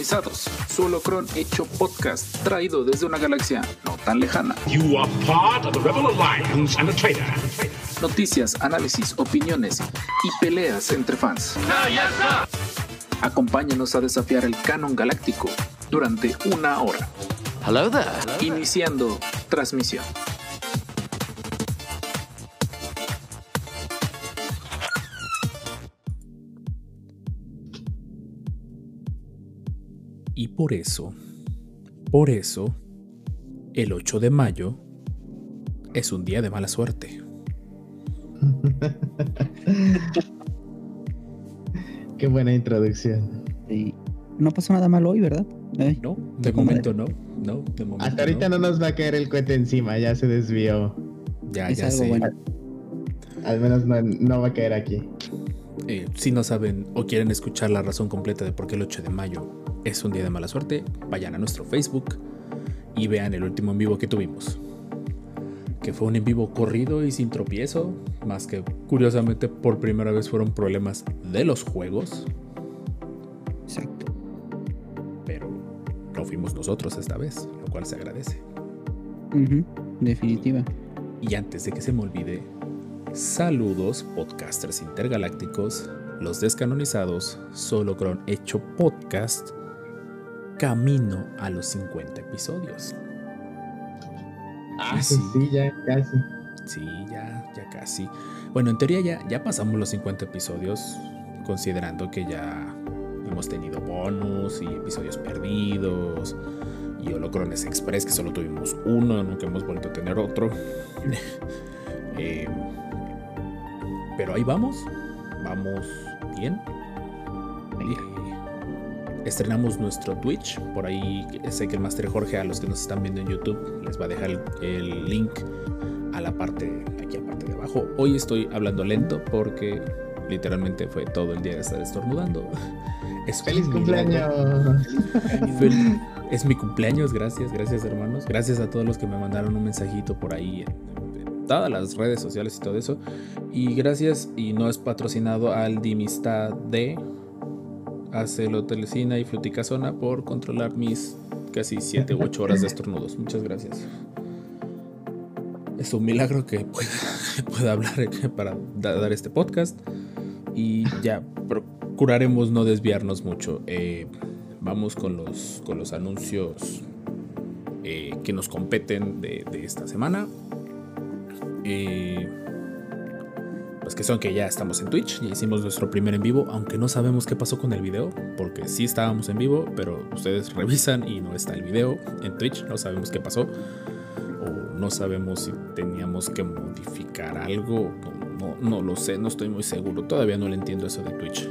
Descanonizados, solo cron hecho podcast, traído desde una galaxia no tan lejana. You are part of the Rebel Alliance and a traitor. Noticias, análisis, opiniones y peleas entre fans. Acompáñanos a desafiar el canon galáctico durante una hora. Hello there. Iniciando transmisión. Por eso, por eso, el 8 de mayo es un día de mala suerte. Qué buena introducción. Sí. No pasó nada malo hoy, ¿verdad? No, de momento no. No, de momento Hasta ahorita no nos va a caer el cohete encima, ya se desvió. Ya, es ya algo sé. bueno. Al menos no, no va a caer aquí. Eh, si no saben o quieren escuchar la razón completa de por qué el 8 de mayo es un día de mala suerte, vayan a nuestro Facebook y vean el último en vivo que tuvimos. Que fue un en vivo corrido y sin tropiezo, más que curiosamente por primera vez fueron problemas de los juegos, Exacto. pero no fuimos nosotros esta vez, lo cual se agradece. Definitiva. Y antes de que se me olvide, saludos podcasters intergalácticos, los descanonizados, solo con hecho podcast, camino a los 50 episodios. Ah, Y sí, ya casi. Sí, ya, ya casi. Bueno, en teoría ya, ya pasamos los 50 episodios, considerando que ya hemos tenido bonus y episodios perdidos y Holocrones Express, que solo tuvimos uno, nunca hemos vuelto a tener otro. Eh, pero ahí vamos, vamos bien. Estrenamos nuestro Twitch, por ahí sé que el Master Jorge, a los que nos están viendo en YouTube, les va a dejar el, el link a la parte, aquí a parte de abajo. Hoy estoy hablando lento porque literalmente fue todo el día de estar estornudando. Es ¡Feliz cumpleaños! Fel- Es mi cumpleaños, gracias, gracias hermanos. Gracias a todos los que me mandaron un mensajito por ahí en, en todas las redes sociales y todo eso. Y gracias, y no es patrocinado al Dimistad de Acelotelecina y Fluticasona por controlar mis casi 7 u 8 horas de estornudos. Muchas gracias. Es un milagro que pueda, pueda hablar para da- dar este podcast. Y ya procuraremos no desviarnos mucho. Eh, vamos con los, con los anuncios eh, que nos competen de, de esta semana. Eh, que son que ya estamos en Twitch, ya hicimos nuestro primer en vivo, aunque no sabemos qué pasó con el video, porque sí estábamos en vivo, pero ustedes revisan y no está el video en Twitch, no sabemos qué pasó, o no sabemos si teníamos que modificar algo, no, no, no lo sé, no estoy muy seguro, todavía no le entiendo eso de Twitch.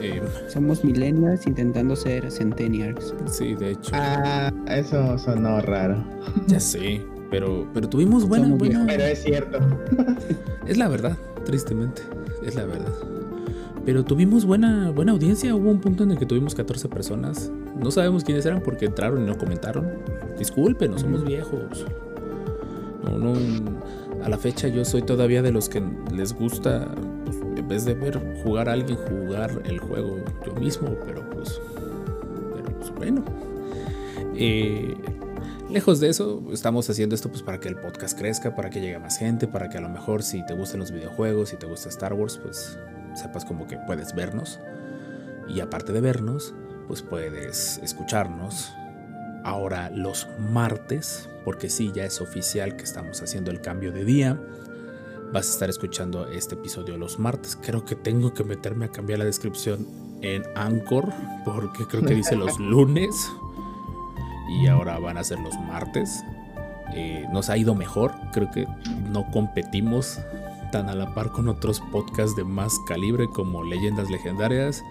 Eh, Somos millennials intentando ser centennials. sí, de hecho. Ah, eso sonó raro. Ya sé, pero, pero tuvimos buena, buena. Pero es cierto. Es la verdad, tristemente, es la verdad. Pero tuvimos buena, buena audiencia. Hubo un punto en el que tuvimos 14 personas. No sabemos quiénes eran porque entraron y no comentaron. Disculpen, no somos viejos. No, no. A la fecha yo soy todavía de los que les gusta, pues, en vez de ver jugar a alguien, jugar el juego yo mismo. Pero pues, pero pues bueno. Eh, Lejos de eso, estamos haciendo esto pues para que el podcast crezca, para que llegue más gente, para que a lo mejor si te gustan los videojuegos, si te gusta Star Wars, pues sepas como que puedes vernos. Y aparte de vernos, pues puedes escucharnos ahora los martes, porque sí, ya es oficial que estamos haciendo el cambio de día. Vas a estar escuchando este episodio los martes. Creo que tengo que meterme a cambiar la descripción en Anchor, porque creo que dice los lunes y ahora van a ser los martes. Eh, nos ha ido mejor, creo que no competimos tan a la par con otros podcasts de más calibre como Leyendas Legendarias,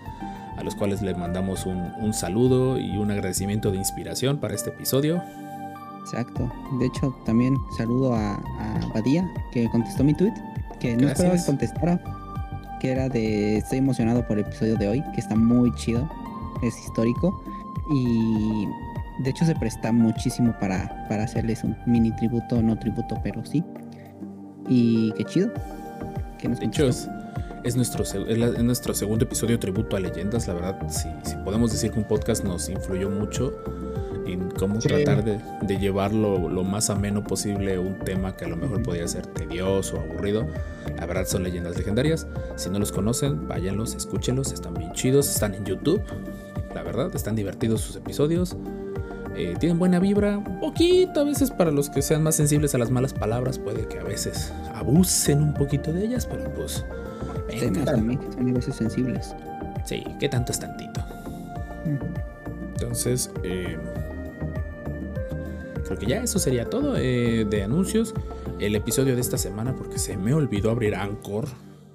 a los cuales les mandamos un, un saludo y un agradecimiento de inspiración para este episodio. Exacto. De hecho, también saludo a, a Badía, que contestó mi tweet, que no esperaba que contestara, que era de estoy emocionado por el episodio de hoy, que está muy chido, es histórico y de hecho se presta muchísimo para, para hacerles un mini tributo, no tributo, pero sí. Y qué chido. Que nos De hecho, es- Es nuestro, es la- es nuestro segundo episodio tributo a leyendas. La verdad, si, si podemos decir que un podcast nos influyó mucho en cómo Sí. tratar de, de llevarlo lo más ameno posible un tema que a lo mejor podría ser tedioso o aburrido. La verdad son leyendas legendarias. Si no los conocen, váyanlos, escúchenlos, están bien chidos, están en YouTube. La verdad, están divertidos sus episodios. Eh, tienen buena vibra, un poquito a veces para los que sean más sensibles a las malas palabras, puede que a veces abusen un poquito de ellas, pero pues... venga. Que son a veces sensibles. Sí, ¿qué tanto es tantito? Entonces, eh, creo que ya eso sería todo eh, de anuncios. El episodio de esta semana, porque se me olvidó abrir Anchor.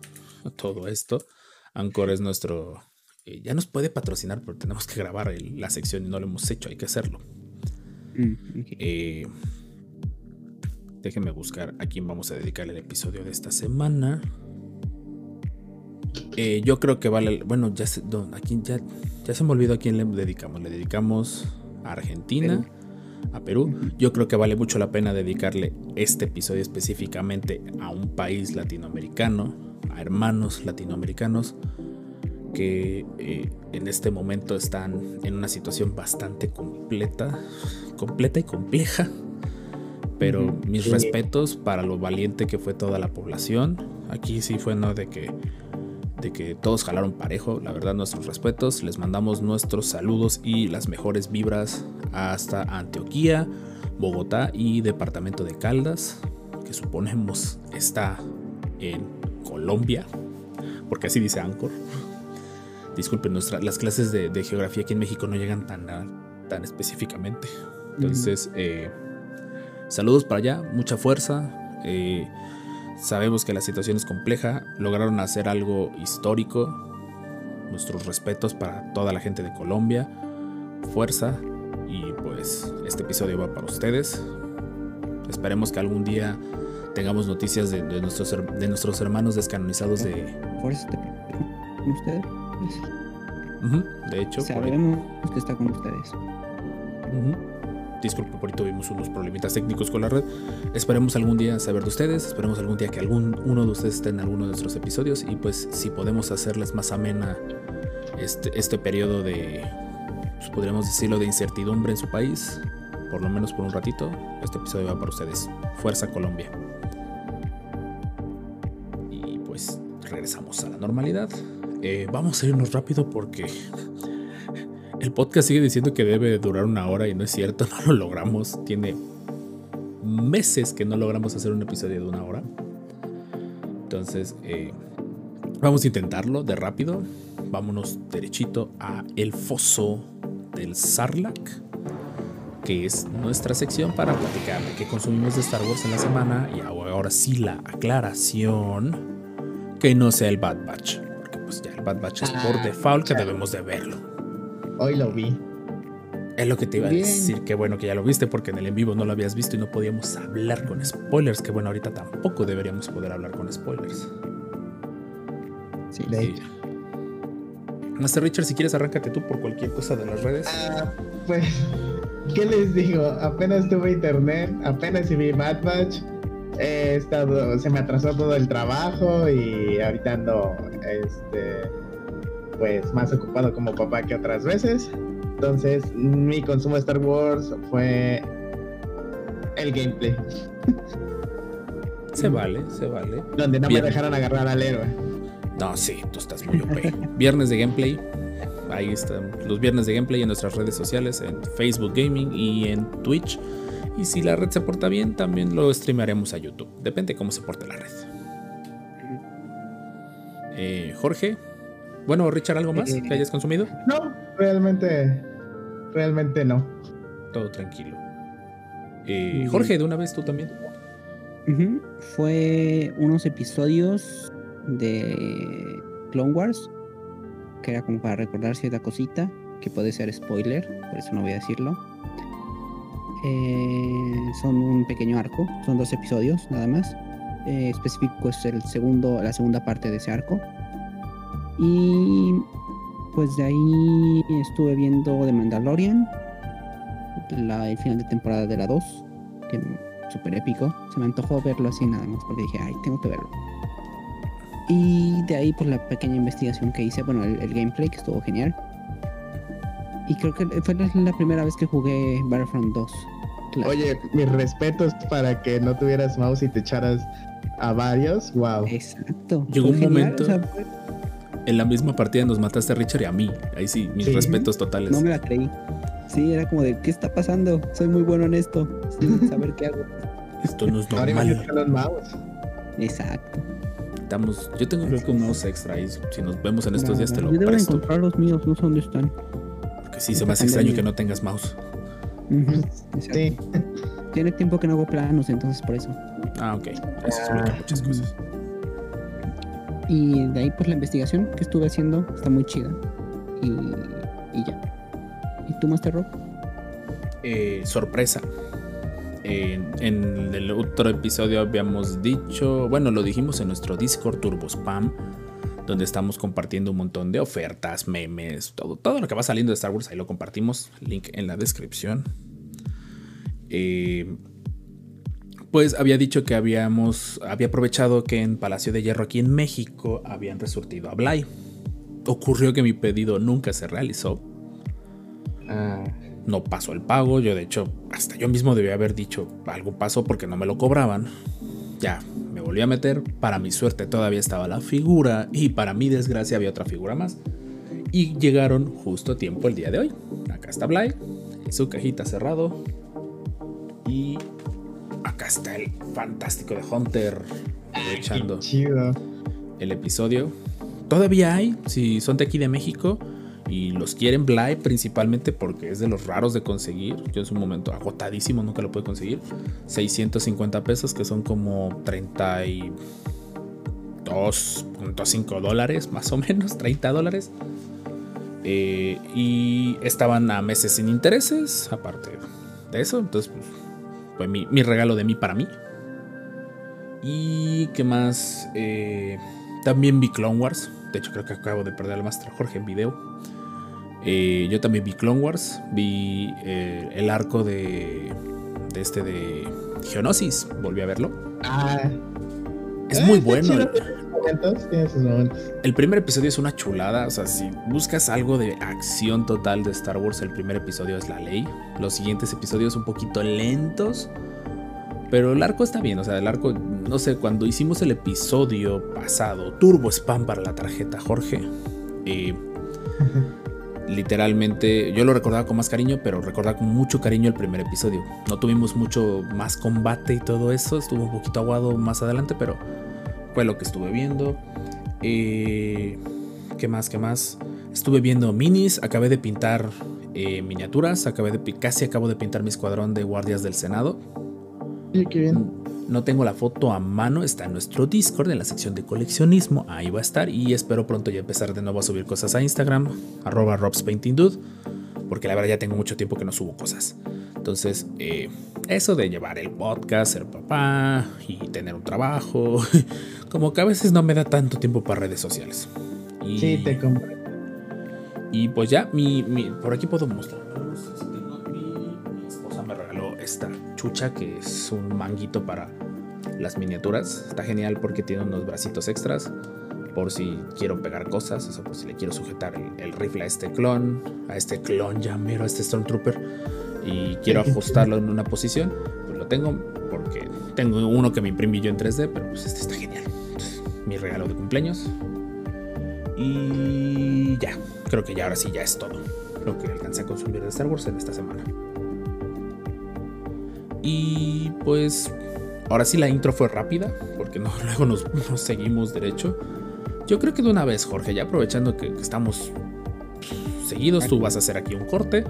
Todo esto. Anchor es nuestro. Eh, ya nos puede patrocinar, pero tenemos que grabar el- la sección y no lo hemos hecho, hay que hacerlo. Mm. Eh, déjenme buscar a quién vamos a dedicar el episodio de esta semana. Eh, yo creo que vale. Bueno, ya se, no, a quién- ya, ya se me olvidó a quién le dedicamos. Le dedicamos a Argentina, a Perú. Yo creo que vale mucho la pena dedicarle este episodio específicamente a un país latinoamericano, a hermanos latinoamericanos que eh, en este momento están en una situación bastante completa, completa y compleja. Pero mis Sí. respetos para lo valiente que fue toda la población. Aquí sí fue no de que de que todos jalaron parejo. La verdad, nuestros respetos. Les mandamos nuestros saludos y las mejores vibras hasta Antioquía, Bogotá y departamento de Caldas, que suponemos está en Colombia, porque así dice Anchor. Disculpen, nuestra- las clases de, de geografía aquí en México no llegan tan, a- tan específicamente. Entonces, eh, saludos para allá, mucha fuerza. eh, sabemos que la situación es compleja. Lograron hacer algo histórico. Nuestros respetos para toda la gente de Colombia. Fuerza. Y pues este episodio va para ustedes. Esperemos que algún día tengamos noticias de, de nuestros, de nuestros hermanos descanonizados de... Fuerza te con ustedes. Pues, de hecho, por sabemos que está con ustedes. Disculpe, por ahí tuvimos unos problemitas técnicos con la red. Esperemos algún día saber de ustedes. Esperemos algún día que algún uno de ustedes esté en alguno de nuestros episodios. Y pues si podemos hacerles más amena este, este periodo de, pues, podríamos decirlo, de incertidumbre en su país, por lo menos por un ratito, este episodio va para ustedes. Fuerza Colombia. Y pues regresamos a la normalidad. Eh, vamos a irnos rápido porque el podcast sigue diciendo que debe de durar una hora y no es cierto, no lo logramos. Tiene meses que no logramos hacer un episodio de una hora. Entonces, eh, vamos a intentarlo de rápido. Vámonos derechito a El Foso del Sarlacc, que es nuestra sección para platicar de qué consumimos de Star Wars en la semana. Y ahora sí la aclaración, que no sea el Bad Batch. Pues ya el Bad Batch es por Ah, default que debemos de verlo. Hoy lo vi. Es lo que te iba Bien. a decir, que bueno que ya lo viste porque en el en vivo no lo habías visto y no podíamos hablar con spoilers, que bueno, ahorita tampoco deberíamos poder hablar con spoilers. Sí. De Sí. hecho. Master Richard, si quieres arráncate tú por cualquier cosa de las redes. Ah, pues, ¿qué les digo? Apenas tuve internet, apenas vi Bad Batch. He estado, se me atrasó todo el trabajo y ahorita ando, este, pues más ocupado como papá que otras veces. Entonces, mi consumo de Star Wars fue el gameplay, Se vale, se vale. donde no me dejaron agarrar al héroe. No, sí, tú estás muy OP. Viernes de gameplay. Ahí están los viernes de gameplay en nuestras redes sociales, en Facebook Gaming y en Twitch. Y si la red se porta bien, también lo streamaremos a YouTube. Depende cómo se porte la red. Eh, Jorge. Bueno, Richard, ¿algo más Eh, que hayas consumido? No, realmente, realmente no. Todo tranquilo. Eh. Jorge, de una vez tú también. Fue unos episodios de Clone Wars, que era como para recordar cierta cosita, que puede ser spoiler, por eso no voy a decirlo. Eh, son un pequeño arco, son dos episodios nada más. Eh, específico es el segundo, la segunda parte de ese arco. Y pues de ahí estuve viendo The Mandalorian, la, el final de temporada de la 2, que súper épico. Se me antojó verlo así nada más porque dije, ay, tengo que verlo. Y de ahí, pues la pequeña investigación que hice, bueno, el, el gameplay que estuvo genial. Y creo que fue la primera vez que jugué Battlefront 2. Claro. Oye, mis respetos para que no tuvieras mouse y te echaras a varios. Wow. Exacto. Llegó un momento- o sea, fue- En la misma partida nos mataste a Richard y a mí. Ahí sí, mis Sí. respetos totales. no me la creí. Sí, era como de, ¿qué está pasando? Soy muy bueno en esto, sin saber qué hago. Esto no es Ahora normal. los mouse. Exacto. Estamos, yo tengo creo que un mouse extra y si nos vemos en estos días te lo Yo presto. encontrar los míos, no sé dónde están. Porque sí, se me hace extraño que no tengas mouse. Sí. Tiene tiempo que no hago planos, entonces por eso. Ah, ok. Eso explica Ah. muchas cosas. Y de ahí pues la investigación que estuve haciendo está muy chida. Y, y ya. ¿Y tú, Master Rock? Eh, sorpresa. En, en el otro episodio habíamos dicho, bueno, lo dijimos en nuestro Discord Turbo Spam, donde estamos compartiendo un montón de ofertas, memes, todo, todo lo que va saliendo de Star Wars, ahí lo compartimos, link en la descripción. Eh, pues había dicho que habíamos, había aprovechado que en Palacio de Hierro aquí en México habían resurtido a Blay. Ocurrió que mi pedido nunca se realizó, Ah, no pasó el pago. Yo, de hecho, hasta yo mismo debía haber dicho algo pasó porque no me lo cobraban. Ya, volví a meter. Para mi suerte todavía estaba la figura y para mi desgracia había otra figura más. Y llegaron justo a tiempo el día de hoy. Acá está Blay, en su cajita cerrado. Y acá está el fantástico de Hunter chido. el episodio. Todavía hay, si son de aquí de México y los quieren Bly principalmente porque es de los raros de conseguir. Yo en su momento agotadísimo, nunca lo pude conseguir. 650 pesos que son como 32.5 dólares más o menos, 30 dólares. Eh, y estaban a meses sin intereses, aparte de eso. Entonces, pues, fue mi, regalo de mí para mí. Y qué más. Eh, también vi Clone Wars. De hecho, creo que acabo de perder al Master Jorge en video. Eh, yo también vi Clone Wars. Vi eh, el arco de, de este de Geonosis. Volví a verlo. Ah, Es ah, muy está bueno. momentos. Tiene sus momentos. El primer episodio es una chulada. O sea, si buscas algo de acción total de Star Wars, el primer episodio es la ley. Los siguientes episodios un poquito lentos. Pero el arco está bien. O sea, el arco, no sé, cuando hicimos el episodio pasado, Turbo Spam para la tarjeta Jorge. eh, literalmente, yo lo recordaba con más cariño, pero recordaba con mucho cariño el primer episodio. No tuvimos mucho más combate y todo eso. Estuvo un poquito aguado más adelante, pero fue lo que estuve viendo. Eh, ¿Qué más? ¿Qué más? Estuve viendo minis, acabé de pintar eh, miniaturas, acabé de casi acabo de pintar mi escuadrón de guardias del Senado. Sí, qué bien. No tengo la foto a mano, está en nuestro Discord, en la sección de coleccionismo, ahí va a estar y espero pronto ya empezar de nuevo a subir cosas a Instagram, arroba robspaintingdude, porque la verdad ya tengo mucho tiempo que no subo cosas. Entonces, eh, eso de llevar el podcast, ser papá y tener un trabajo, como que a veces no me da tanto tiempo para redes sociales. Y, Sí, te compré. y pues ya, mi, mi- por aquí puedo mostrar. Chucha que es un manguito para las miniaturas. Está genial porque tiene unos bracitos extras por si quiero pegar cosas, o sea, por si le quiero sujetar el, el rifle a este clon, a este clon llamero, a este Stormtrooper y quiero ajustarlo en una posición, pues lo tengo porque tengo uno que me imprimí yo en 3D, pero pues este está genial. Mi regalo de cumpleaños. Y ya, creo que ya ahora sí ya es todo lo que alcancé a consumir de Star Wars en esta semana. Y pues ahora sí la intro fue rápida, porque no, luego nos, nos seguimos derecho. Yo creo que de una vez, Jorge, ya aprovechando que, que estamos seguidos, tú vas a hacer aquí un corte.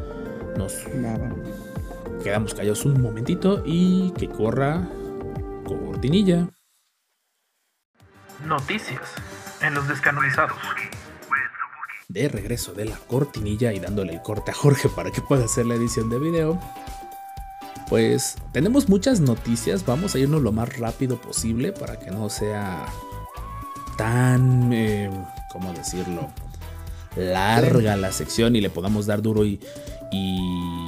Nos quedamos callados un momentito y que corra cortinilla. Noticias en los descanonizados. de regreso de la cortinilla y dándole el corte a Jorge para que pueda hacer la edición de video. Pues tenemos muchas noticias, vamos a irnos lo más rápido posible para que no sea tan, eh, ¿cómo decirlo? Larga la sección y le podamos dar duro y, y...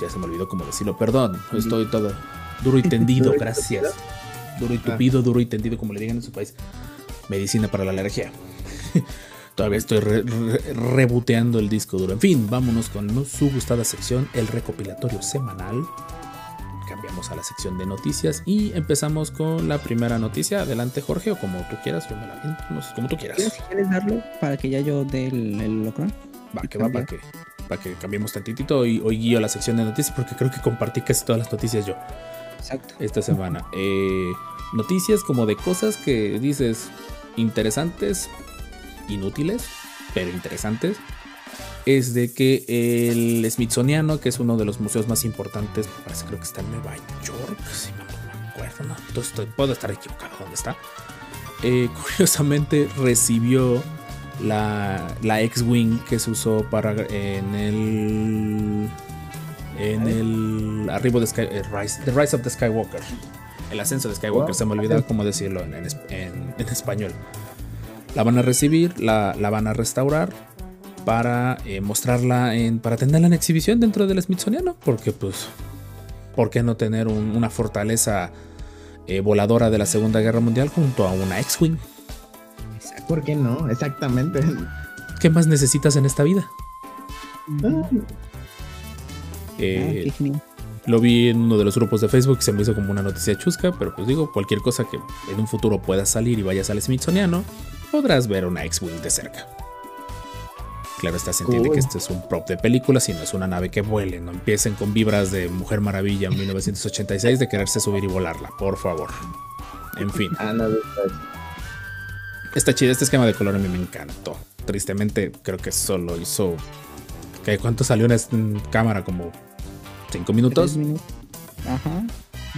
Ya se me olvidó cómo decirlo, perdón, estoy todo duro y tendido, ¿Duro y gracias. tupido? Duro y Ah. tupido, duro y tendido, como le digan en su país. medicina para la alergia. Todavía estoy re- re- reboteando el disco duro. En fin, vámonos con su gustada sección, el recopilatorio semanal. Cambiamos a la sección de noticias y empezamos con la primera noticia. Adelante, Jorge, o como tú quieras, yo me la aviento, no sé, como tú quieras. ¿Quieres, quieres darlo para que ya yo dé el, el holocron? Va, que va, para que, para que cambiemos tantitito. Hoy, hoy guío la sección de noticias porque creo que compartí casi todas las noticias yo Exacto. esta semana. Eh, noticias como de cosas que dices interesantes, inútiles, pero interesantes. Es de que el Smithsoniano, que es uno de los museos más importantes, parece creo que está en Nueva York, si no me acuerdo, no, entonces estoy- puedo estar equivocado dónde está. Eh, curiosamente recibió la, la X-Wing que se usó para en el en el arribo de Sky, eh, Rise, The Rise of the Skywalker. El ascenso de Skywalker, Wow. se me olvidó cómo decirlo en, en es- en- en español. La van a recibir, la, la van a restaurar para eh, mostrarla, en, para tenerla en exhibición dentro del Smithsoniano, porque pues, ¿por qué no tener un- una fortaleza eh, voladora de la Segunda Guerra Mundial junto a una X-Wing? ¿Por qué no? Exactamente. ¿Qué más necesitas en esta vida? Ah, Ah, Eh, genial. Lo vi en uno de los grupos de Facebook y se me hizo como una noticia chusca, pero pues digo, cualquier cosa que en un futuro puedas salir y vayas al Smithsoniano, podrás ver una X-Wing de cerca. Claro está, se entiende Cool. que este es un prop de película, si no es una nave que vuele, no empiecen con vibras de Mujer Maravilla en 1986 de quererse subir y volarla, por favor. En fin, ah, está chido, este esquema de color a mí me encantó. Tristemente, creo que solo hizo... ¿qué, ¿Cuánto salió en esta cámara? ¿Como 5 minutos? Tres minutos. Ajá.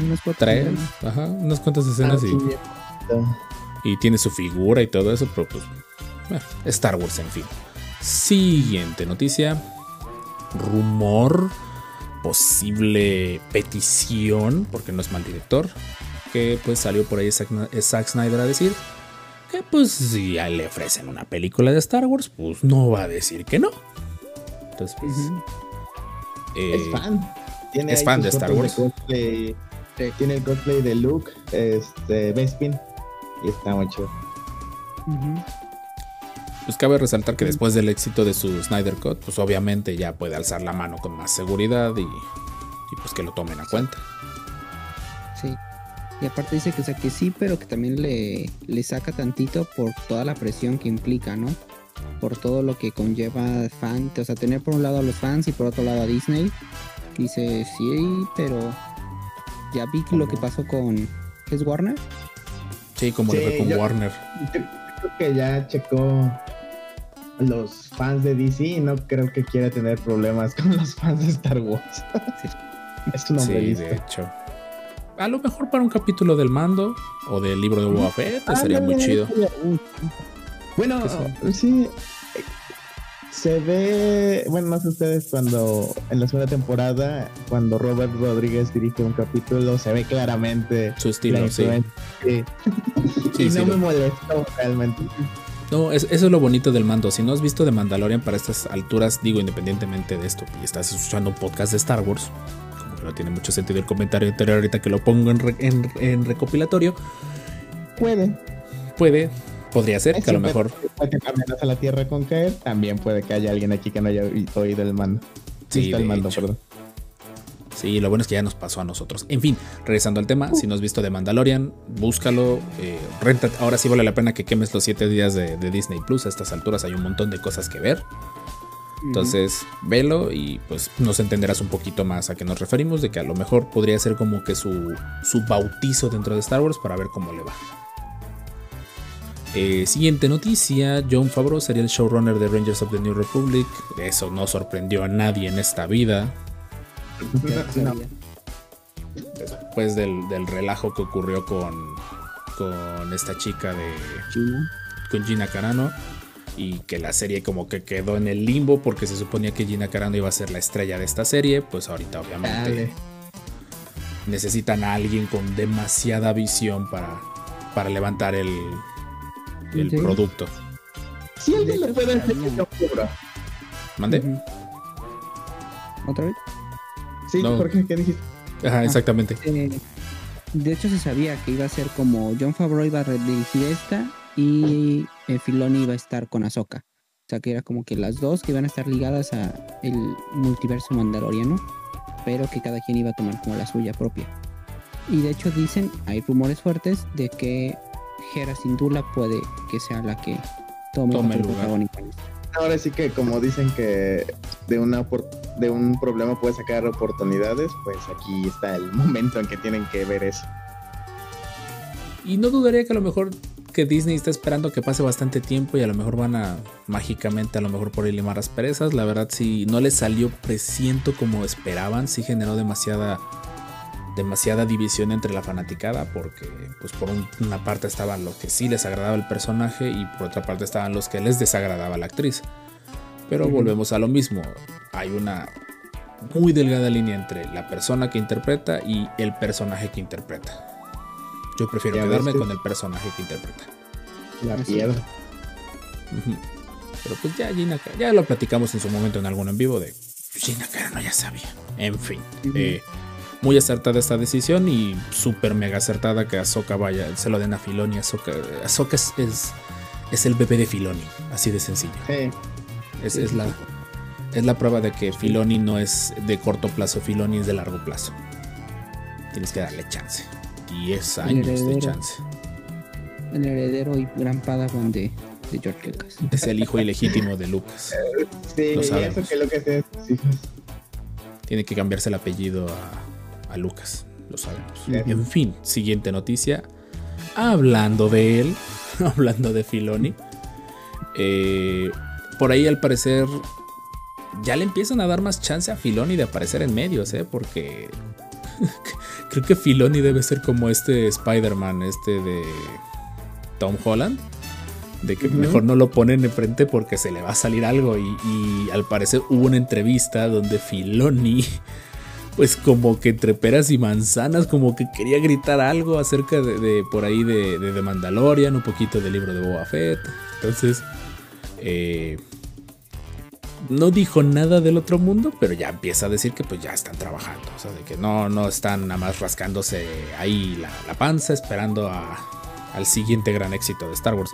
Unos cuatro tres, ajá, unas cuantas escenas Ah, y, sí, y tiene su figura y todo eso, pero pues bueno, Star Wars, en fin. Siguiente noticia. Rumor, posible petición, porque no es mal director, que pues salió por ahí Zack, Zack Snyder a decir que pues si ya le ofrecen una película de Star Wars, pues no va a decir que no. Entonces, pues, eh, Es fan. Tiene es fan de Star Wars. cosplay. Sí. Tiene el cosplay de Luke, este, Bespin. Y está muy chido. Pues cabe resaltar que después del éxito de su Snyder Cut, pues obviamente ya puede alzar la mano con más seguridad y, y pues que lo tomen a cuenta. Sí. Y aparte dice que, o sea, que sí, pero que también le, le saca tantito por toda la presión que implica, ¿no? Por todo lo que conlleva fan, o sea, tener por un lado a los fans y por otro lado a Disney. Dice, sí, pero ya vi lo que pasó con... ¿Es Warner? Sí, como le Sí, fue con yo- Warner. Yo creo que ya checó los fans de DC y no creo que quiera tener problemas con los fans de Star Wars. Sí. es un Sí, hombre listo. de hecho. A lo mejor para un capítulo del mando o del libro de Boba Fett sería muy chido. Bueno, sí. Se ve, bueno, no sé ustedes cuando en la segunda temporada, cuando Robert Rodríguez dirige un capítulo, se ve claramente Su estilo, sí. influencia. Sí. Sí, y sí, no me molestó realmente. No, es- eso es lo bonito del mando. Si no has visto de Mandalorian para estas alturas, digo, independientemente de esto, y estás escuchando un podcast de Star Wars, como que no tiene mucho sentido el comentario anterior ahorita que lo pongo en, re- en- en recopilatorio, Puede. puede, podría ser que a lo mejor puede que amenaza la Tierra con caer. También puede que haya alguien aquí que no haya oí- oído el mando. Sí, el mando, hecho. perdón. Sí, lo bueno es que ya nos pasó a nosotros. En fin, regresando al tema, si no has visto de Mandalorian, búscalo. eh, renta, ahora sí vale la pena que quemes los 7 días de, de Disney Plus. A estas alturas hay un montón de cosas que ver. Entonces, velo y pues nos entenderás un poquito más a qué nos referimos. De que a lo mejor podría ser como que su, su bautizo dentro de Star Wars para ver cómo le va. Eh, siguiente noticia: John Favreau sería el showrunner de Rangers of the New Republic. Eso no sorprendió a nadie en esta vida. No. después del, del relajo que ocurrió con, con esta chica de China. con Gina Carano y que la serie como que quedó en el limbo porque se suponía que Gina Carano iba a ser la estrella de esta serie, pues ahorita obviamente Dale. necesitan a alguien con demasiada visión para, para levantar el, el Sí. producto. Si alguien lo puede hacer, sabía. yo cubro. ¿Mande? ¿Otra vez? Sí, No. Jorge, ¿qué dijiste? Ajá, exactamente. Eh, de hecho se sabía que iba a ser como John Favreau iba a redirigir esta y eh, Filoni iba a estar con Ahsoka. O sea que era como que las dos que iban a estar ligadas a el multiverso mandaloriano, pero que cada quien iba a tomar como la suya propia. Y de hecho dicen, hay rumores fuertes de que Hera Syndulla puede que sea la que tome, Tome el lugar. Ahora sí que como dicen que de una de un problema puedes sacar oportunidades, pues aquí está el momento en que tienen que ver eso. Y no dudaría que a lo mejor que Disney está esperando que pase bastante tiempo y a lo mejor van a mágicamente a lo mejor por ahí limar las perezas. La verdad si no les salió presiento como esperaban, sí generó demasiada demasiada división entre la fanaticada porque pues por un- una parte estaban los que sí les agradaba el personaje y por otra parte estaban los que les desagradaba la actriz. Pero volvemos a lo mismo. Hay una muy delgada línea entre la persona que interpreta y el personaje que interpreta. Yo prefiero Ya quedarme que- con el personaje que interpreta. La piedra. Pero pues ya Gina ya lo platicamos en su momento en algún en vivo de Gina Carano ya sabía. En fin, eh, muy acertada esta decisión y súper mega acertada que Ahsoka vaya, se lo den a Filoni. Ahsoka, Ahsoka es, es, es el bebé de Filoni, así de sencillo. Sí, Es, Sí, es sí, la, es la prueba de que Filoni no es de corto plazo, Filoni es de largo plazo. Tienes que darle chance. 10 años de chance. El heredero y gran padawan de, de George Lucas. Es el hijo ilegítimo de Lucas. sí, Lo y sabemos. eso que lo que sea sus hijos. Tiene que cambiarse el apellido a, a Lucas. Lo sabemos. En fin, siguiente noticia. Hablando de él, hablando de Filoni. eh, por ahí al parecer ya le empiezan a dar más chance a Filoni de aparecer en medios, ¿eh? Porque creo que Filoni debe ser como este Spider-Man, este de Tom Holland. De que mejor no lo ponen enfrente porque se le va a salir algo. Y, y al parecer hubo una entrevista donde Filoni, pues como que entre peras y manzanas, como que quería gritar algo acerca de, por ahí de, de Mandalorian, un poquito del libro de Boba Fett. Entonces, eh, no dijo nada del otro mundo, pero ya empieza a decir que pues ya están trabajando. O sea, de que no, no están nada más rascándose ahí la, panza esperando al siguiente gran éxito de Star Wars.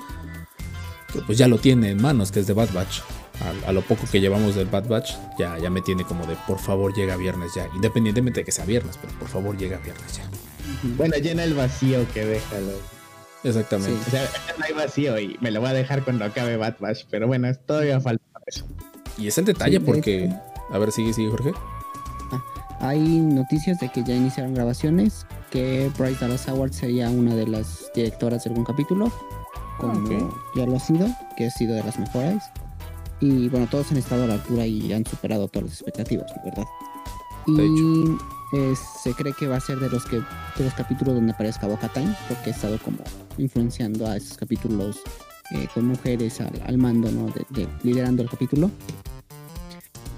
Que pues ya lo tiene en manos, que es de Bad Batch. A, a lo poco que llevamos del Bad Batch, ya, ya me tiene como de por favor llega viernes ya. Independientemente de que sea viernes, pero por favor llega viernes ya. Bueno, llena el vacío que deja. lo- Exactamente. O sea, no hay vacío y me lo voy a dejar cuando acabe Bad Batch, pero bueno, todavía falta eso. Y es el detalle Sí, porque... hecho. A ver, sigue, sigue Jorge. Hay noticias de que ya iniciaron grabaciones, que Bryce Dallas Howard sería una de las directoras de algún capítulo, como ok. ya lo ha sido, que ha sido de las mejores. Y bueno, todos han estado a la altura y han superado todas las expectativas, verdad. Y eh, se cree que va a ser de los que de los capítulos donde aparezca Boca Time, porque ha estado como influenciando a esos capítulos eh, con mujeres al, al mando, ¿no? De, de- liderando el capítulo.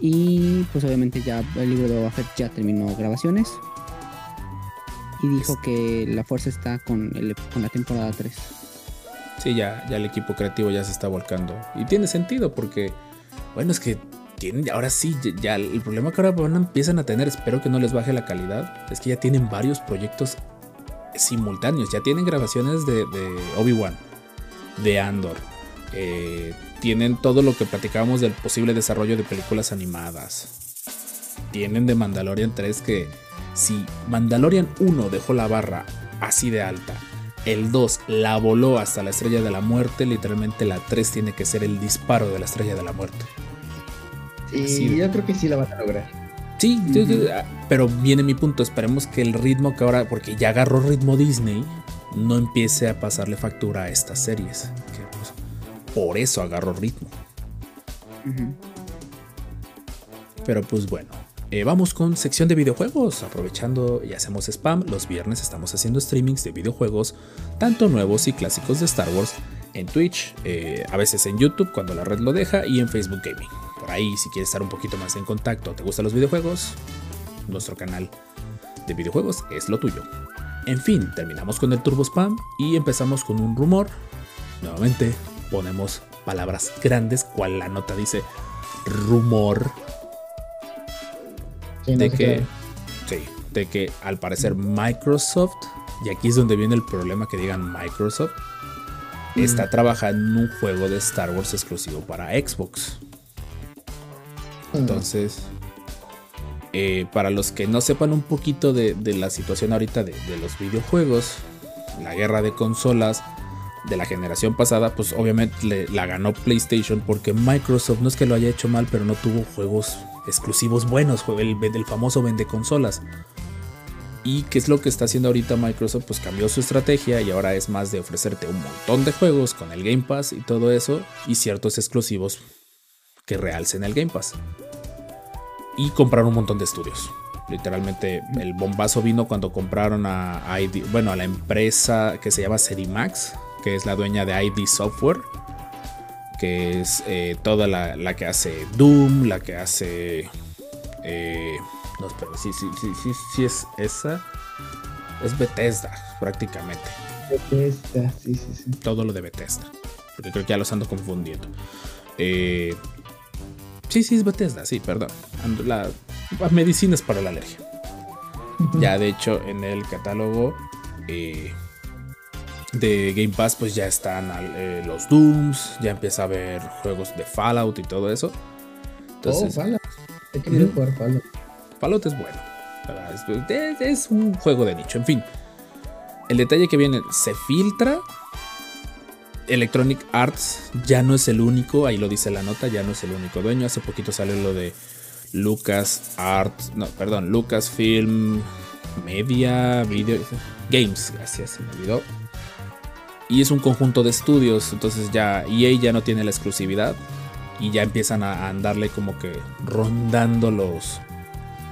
Y pues obviamente ya el libro de Boba Fett ya terminó grabaciones. Y dijo que la fuerza está con, el, con la temporada 3. Sí, ya, ya el equipo creativo ya se está volcando. Y tiene sentido porque, bueno, es que tienen, ahora sí, ya, el problema que ahora van empiezan a tener, espero que no les baje la calidad, es que ya tienen varios proyectos simultáneos. Ya tienen grabaciones de, de Obi-Wan, de Andor. eh, tienen todo lo que platicábamos del posible desarrollo de películas animadas. Tienen de Mandalorian 3 que si Mandalorian 1 dejó la barra así de alta, el 2 la voló hasta la estrella de la muerte, literalmente la 3 tiene que ser el disparo de la estrella de la muerte. Sí. yo creo que sí lo van a lograr. Sí, ah, pero viene mi punto. Esperemos que el ritmo que ahora, porque ya agarró ritmo Disney, no empiece a pasarle factura a estas series. Que, pues, por eso agarró ritmo. Pero pues bueno, eh, vamos con sección de videojuegos. Aprovechando y hacemos spam, los viernes estamos haciendo streamings de videojuegos, tanto nuevos y clásicos de Star Wars, en Twitch, eh, a veces en YouTube cuando la red lo deja y en Facebook Gaming. Por ahí, si quieres estar un poquito más en contacto, te gustan los videojuegos, nuestro canal de videojuegos es lo tuyo. En fin, terminamos con el Turbo Spam y empezamos con un rumor. Nuevamente ponemos palabras grandes, cual la nota dice rumor Sí, no de que, sí, de que al parecer Microsoft, y aquí es donde viene el problema que digan Microsoft, está trabajando en un juego de Star Wars exclusivo para Xbox. Entonces, eh, para los que no sepan un poquito de, de la situación ahorita de, de, los videojuegos, la guerra de consolas de la generación pasada, pues obviamente le, la ganó PlayStation porque Microsoft no es que lo haya hecho mal, pero no tuvo juegos exclusivos buenos, el, el famoso vende consolas. ¿Y qué es lo que está haciendo ahorita Microsoft? Pues cambió su estrategia y ahora es más de ofrecerte un montón de juegos con el Game Pass y todo eso y ciertos exclusivos que realcen el Game Pass. Y comprar un montón de estudios. Literalmente el bombazo vino cuando compraron a, bueno, a la empresa que se llama Serimax, que es la dueña de ID Software, que es eh, toda la, la, que hace Doom, la que hace... Eh, no, pero sí, sí, sí, sí, sí es esa. Es Bethesda, prácticamente. Bethesda, sí, sí, sí. Todo lo de Bethesda. Porque creo que ya los ando confundiendo. Eh, sí, sí, es Bethesda, sí, perdón. La, la medicinas para la alergia. Ya, de hecho, en el catálogo eh, de Game Pass, pues ya están eh, los Dooms. Ya empieza a haber juegos de Fallout y todo eso. Entonces, oh, Fallout. He querido jugar Fallout. Fallout es bueno. Es, es, un juego de nicho. En fin. El detalle que viene, se filtra. Electronic Arts ya no es el único, ahí lo dice la nota, ya no es el único dueño. Hace poquito salió lo de Lucas Arts, no, perdón, Lucas Film Media Video Games, gracias, se me olvidó. Y es un conjunto de estudios, entonces ya EA ya no tiene la exclusividad y ya empiezan a andarle como que rondando los,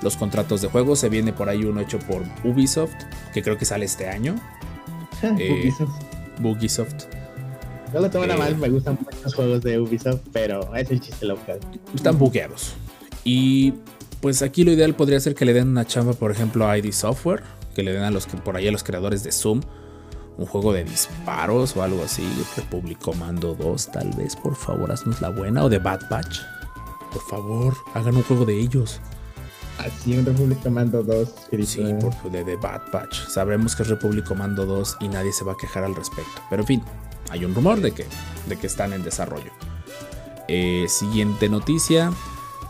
los contratos de juego. Se viene por ahí uno hecho por Ubisoft, que creo que sale este año. eh, Ubisoft. No lo tomo eh, mal, me gustan muchos juegos de Ubisoft, pero es el chiste local. Están bugueados. Y pues aquí lo ideal podría ser que le den una chamba, por ejemplo, a ID Software, que le den a los que por ahí a los creadores de Zoom un juego de disparos o algo así. Republic Commando 2, tal vez, por favor, haznos la buena. O de Bad Batch. Por favor, hagan un juego de ellos. Así, un Republic Commando 2. Sí, por, de, de Bad Batch. Sabremos que es Republic Commando 2 y nadie se va a quejar al respecto. Pero en fin, hay un rumor de que, de que están en desarrollo. Eh, siguiente noticia.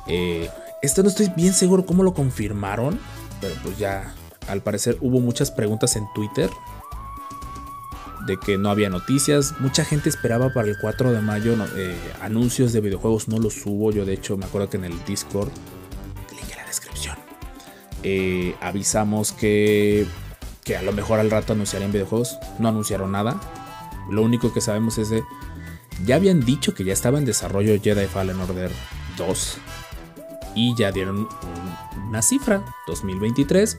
Eh, esto no estoy bien seguro cómo lo confirmaron. Pero pues ya, al parecer hubo muchas preguntas en Twitter. De que no había noticias. Mucha gente esperaba para el 4 de mayo eh, anuncios de videojuegos. No los hubo. Yo de hecho me acuerdo que en el Discord eh, avisamos que, que a lo mejor al rato anunciarían videojuegos. No anunciaron nada. Lo único que sabemos es de. Ya habían dicho que ya estaba en desarrollo Jedi Fallen Order 2. Y ya dieron una cifra. 2023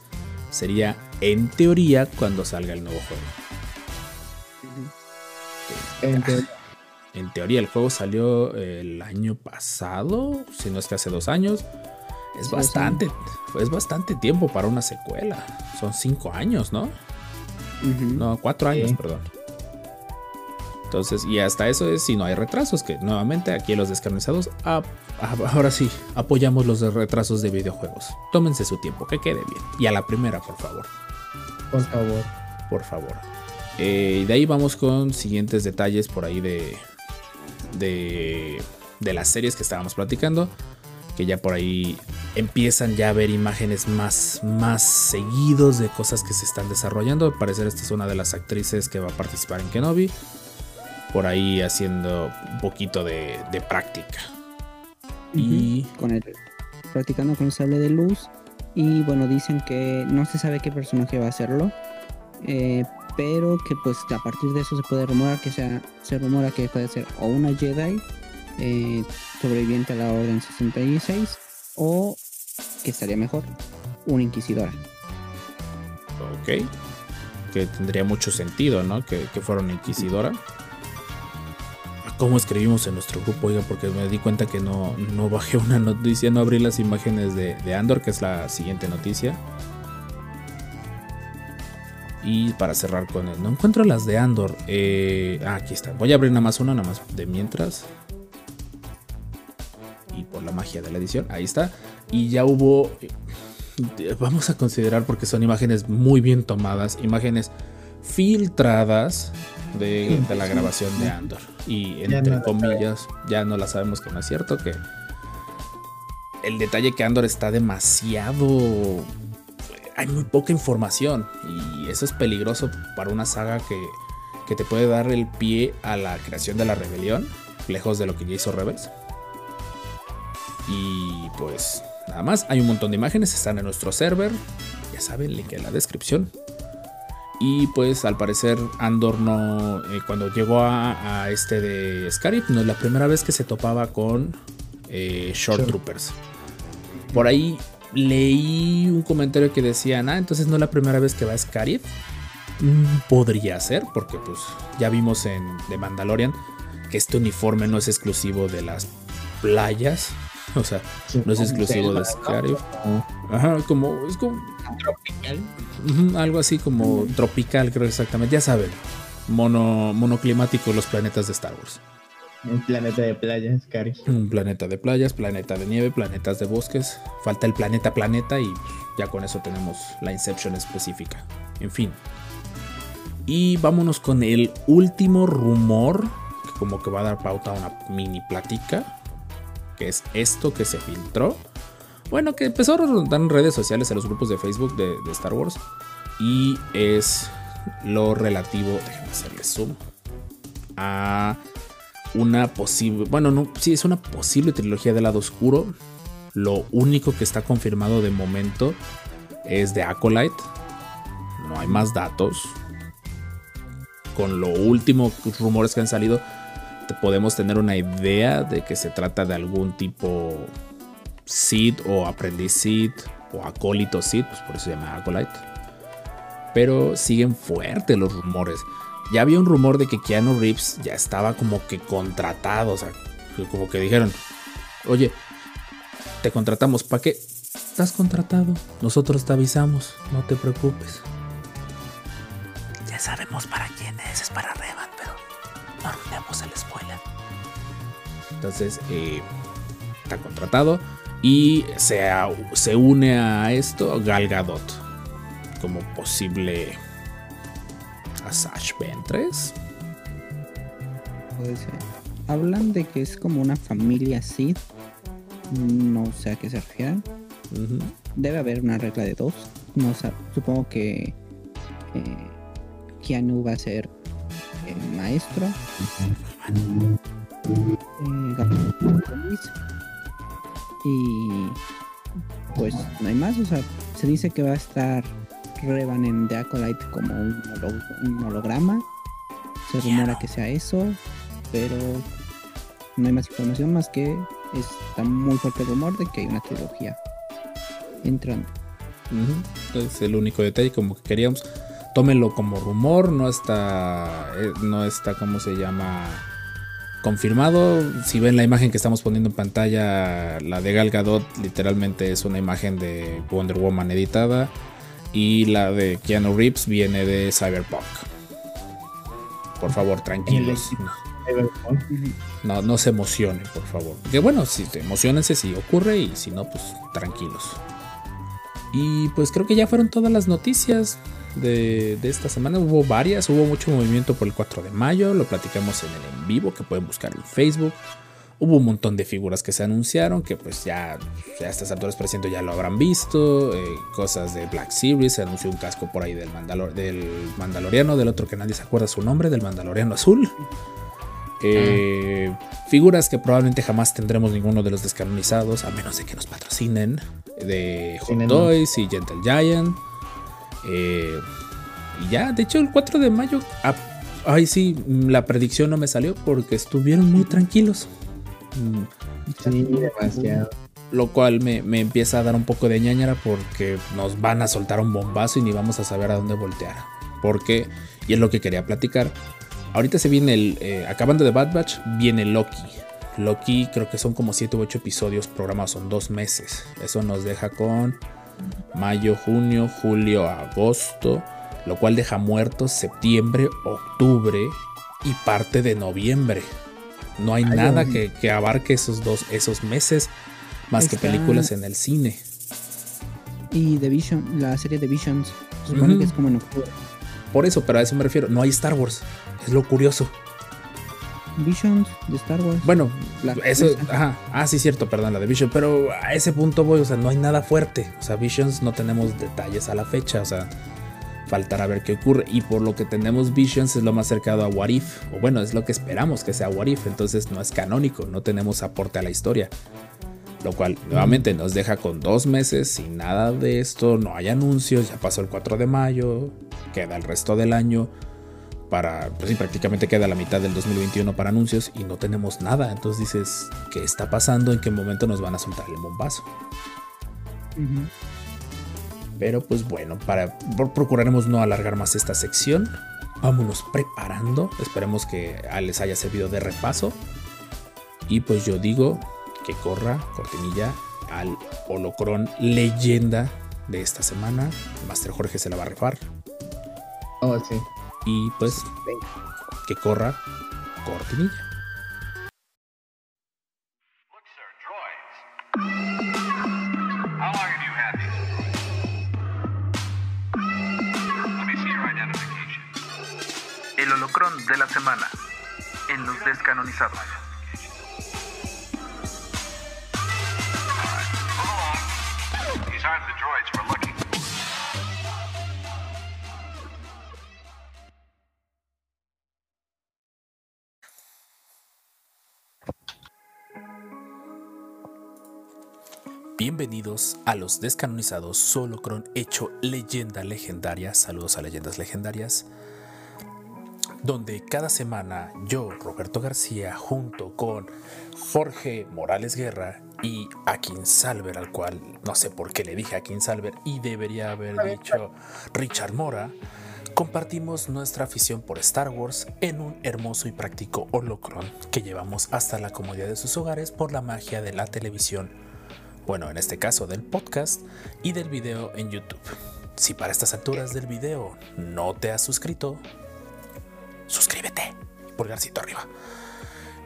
sería en teoría cuando salga el nuevo juego. En, teoría. en teoría el juego salió el año pasado, si no es que hace dos años. Es bastante, es bastante tiempo para una secuela. Son cinco años, ¿no? No, cuatro años, perdón. Entonces, y hasta eso es si no hay retrasos, que nuevamente aquí los descarnizados, ahora sí, apoyamos los retrasos de videojuegos. Tómense su tiempo, que quede bien. Y a la primera, por favor. Por favor. Por favor. Eh, y de ahí vamos con siguientes detalles por ahí de, de, de las series que estábamos platicando que ya por ahí empiezan ya a ver imágenes más, más seguidos de cosas que se están desarrollando. Al parecer esta es una de las actrices que va a participar en Kenobi. Por ahí haciendo un poquito de, de práctica. Y con el, practicando con el sable de luz. Y bueno, dicen que no se sabe qué personaje va a hacerlo. Eh, pero que pues a partir de eso se puede rumorar que sea, se rumora que puede ser o una Jedi eh, sobreviviente a la Orden 66 o, que estaría mejor, una inquisidora. Ok. Que tendría mucho sentido, ¿no? Que, fuera una inquisidora. ¿Cómo escribimos en nuestro grupo? Oiga, porque me di cuenta que no, no bajé una noticia, no abrí las imágenes de, de Andor, que es la siguiente noticia. Y para cerrar con él, no encuentro las de Andor. Eh, ah, aquí está. Voy a abrir nada más una, nada más de mientras y por la magia de la edición, ahí está. Y ya hubo, eh, vamos a considerar porque son imágenes muy bien tomadas, imágenes filtradas de, de la grabación de Andor. Y entre comillas, ya no la sabemos que no es cierto, que el detalle que Andor está demasiado... Hay muy poca información y eso es peligroso para una saga que, que te puede dar el pie a la creación de la rebelión, lejos de lo que ya hizo Rebels. Y pues nada más, hay un montón de imágenes, están en nuestro server, ya saben, link en la descripción. Y pues al parecer Andor no, eh, cuando llegó a, a este de Scarif, no es la primera vez que se topaba con eh, Short. Troopers. Por ahí leí un comentario que decían, ah, entonces no es la primera vez que va a Scarif. Mm, Podría ser, porque pues ya vimos en The Mandalorian que este uniforme no es exclusivo de las playas. O sea, no es exclusivo de Scarif. Ajá, como, es como Tropical. Algo así como tropical, creo exactamente. Ya saben, mono, monoclimático los planetas de Star Wars. Un planeta de playas, Cari. Un planeta de playas, planeta de nieve, planetas de bosques. Falta el planeta planeta y ya con eso tenemos la Inception específica. En fin. Y vámonos con el último rumor, que como que va a dar pauta a una mini plática, que es esto que se filtró. Bueno, que empezó a rondar en redes sociales, en los grupos de Facebook de, de Star Wars. Y es lo relativo, déjenme hacerle zoom, a una posible, bueno, no, sí, es una posible trilogía del lado oscuro. Lo único que está confirmado de momento es de Acolyte. No hay más datos. Con lo último rumores que han salido, podemos tener una idea de que se trata de algún tipo Sid o aprendiz Sid o acólito Sid, pues por eso se llama Acolyte. Pero siguen fuertes los rumores. Ya había un rumor de que Keanu Reeves ya estaba como que contratado, o sea, como que dijeron, oye, te contratamos, ¿para qué? Estás contratado, nosotros te avisamos, no te preocupes. Ya sabemos para quién es, es para Revan, pero no arruinemos el spoiler. Entonces, eh, está contratado y se, se une a esto Gal Gadot como posible Asajj Ventress. Puede ser. Hablan de que es como una familia Sith. No sé a qué se refieren. Debe haber una regla de dos. No supongo que eh, Keanu va a ser el maestro. Eh, Gabriel Luis. Y pues no hay más. O sea, se dice que va a estar Revan en The Acolyte como un, holo- un holograma. Se rumora que sea eso, pero no hay más información más que está muy fuerte el rumor de que hay una trilogía entrando. Ujú. Entonces el único detalle como que queríamos, tómenlo como rumor, no está, eh, no está, ¿cómo se llama? Confirmado. Si ven la imagen que estamos poniendo en pantalla, la de Gal Gadot literalmente es una imagen de Wonder Woman editada y la de Keanu Reeves viene de Cyberpunk. Por favor, tranquilos. No, no se emocionen, por favor. Que bueno, si te emocionense si ocurre y si no, pues tranquilos. Y pues creo que ya fueron todas las noticias de, de esta semana. Hubo varias, hubo mucho movimiento por el 4 de mayo, lo platicamos en el en vivo que pueden buscar en Facebook. Hubo un montón de figuras que se anunciaron, que pues ya, ya a estas alturas presiento ya lo habrán visto. eh, cosas de Black Series, se anunció un casco por ahí del, Mandalor- del Mandaloriano, del otro que nadie se acuerda su nombre, del Mandaloriano Azul. Eh, Figuras que probablemente jamás tendremos ninguno de los descanonizados, a menos de que nos patrocinen. De Hot Toys y Gentle Giant. Eh, y ya, de hecho, el 4 de mayo. ah, ay, sí, la predicción no me salió porque estuvieron muy tranquilos. Mm, Sí, demasiado. Lo cual me, me empieza a dar un poco de ñañara porque nos van a soltar un bombazo y ni vamos a saber a dónde voltear. Porque, y es lo que quería platicar. Ahorita se viene el. eh, acabando de Bad Batch, viene Loki. Loki creo que son como 7 u 8 episodios programados, son dos meses. Eso nos deja con mayo, junio, julio, agosto. Lo cual deja muertos septiembre, octubre y parte de noviembre. No hay Ay, nada que, que abarque esos dos, esos meses más que películas en el cine. Y The Vision, la serie de Visions, se supone que es como en octubre. Por eso, pero a eso me refiero. No hay Star Wars. Es lo curioso. Visions de Star Wars. Bueno, La- eso, esa. ajá, ah, sí, cierto, perdón, la de Vision, pero a ese punto voy, o sea, no hay nada fuerte, o sea, Visions no tenemos detalles a la fecha, o sea, faltará ver qué ocurre, y por lo que tenemos Visions es lo más cercano a What If, o bueno, es lo que esperamos que sea What If, entonces no es canónico, no tenemos aporte a la historia, lo cual nuevamente nos deja con dos meses sin nada de esto, no hay anuncios, ya pasó el 4 de mayo, queda el resto del año, para, pues sí, prácticamente queda la mitad del 2021 para anuncios y no tenemos nada. Entonces dices, ¿qué está pasando? ¿En qué momento nos van a soltar el bombazo? Ujú. Pero pues bueno, para procuraremos no alargar más esta sección. Vámonos preparando. Esperemos que ah, les haya servido de repaso. Y pues yo digo que corra cortinilla al holocron leyenda de esta semana. Master Jorge se la va a rifar. Oh, sí. Y pues que corra cortinilla. El holocrón de la semana en los descanonizados. Bienvenidos a los descanonizados Solocron hecho leyenda legendaria. Saludos a leyendas legendarias. Donde cada semana yo, Roberto García, junto con Jorge Morales Guerra y Akin Salver, al cual no sé por qué le dije Akin Salver y debería haber dicho Richard Mora, compartimos nuestra afición por Star Wars en un hermoso y práctico holocron que llevamos hasta la comodidad de sus hogares por la magia de la televisión bueno, en este caso del podcast y del video en YouTube. Si para estas alturas del video no te has suscrito, suscríbete. Pulgarcito arriba.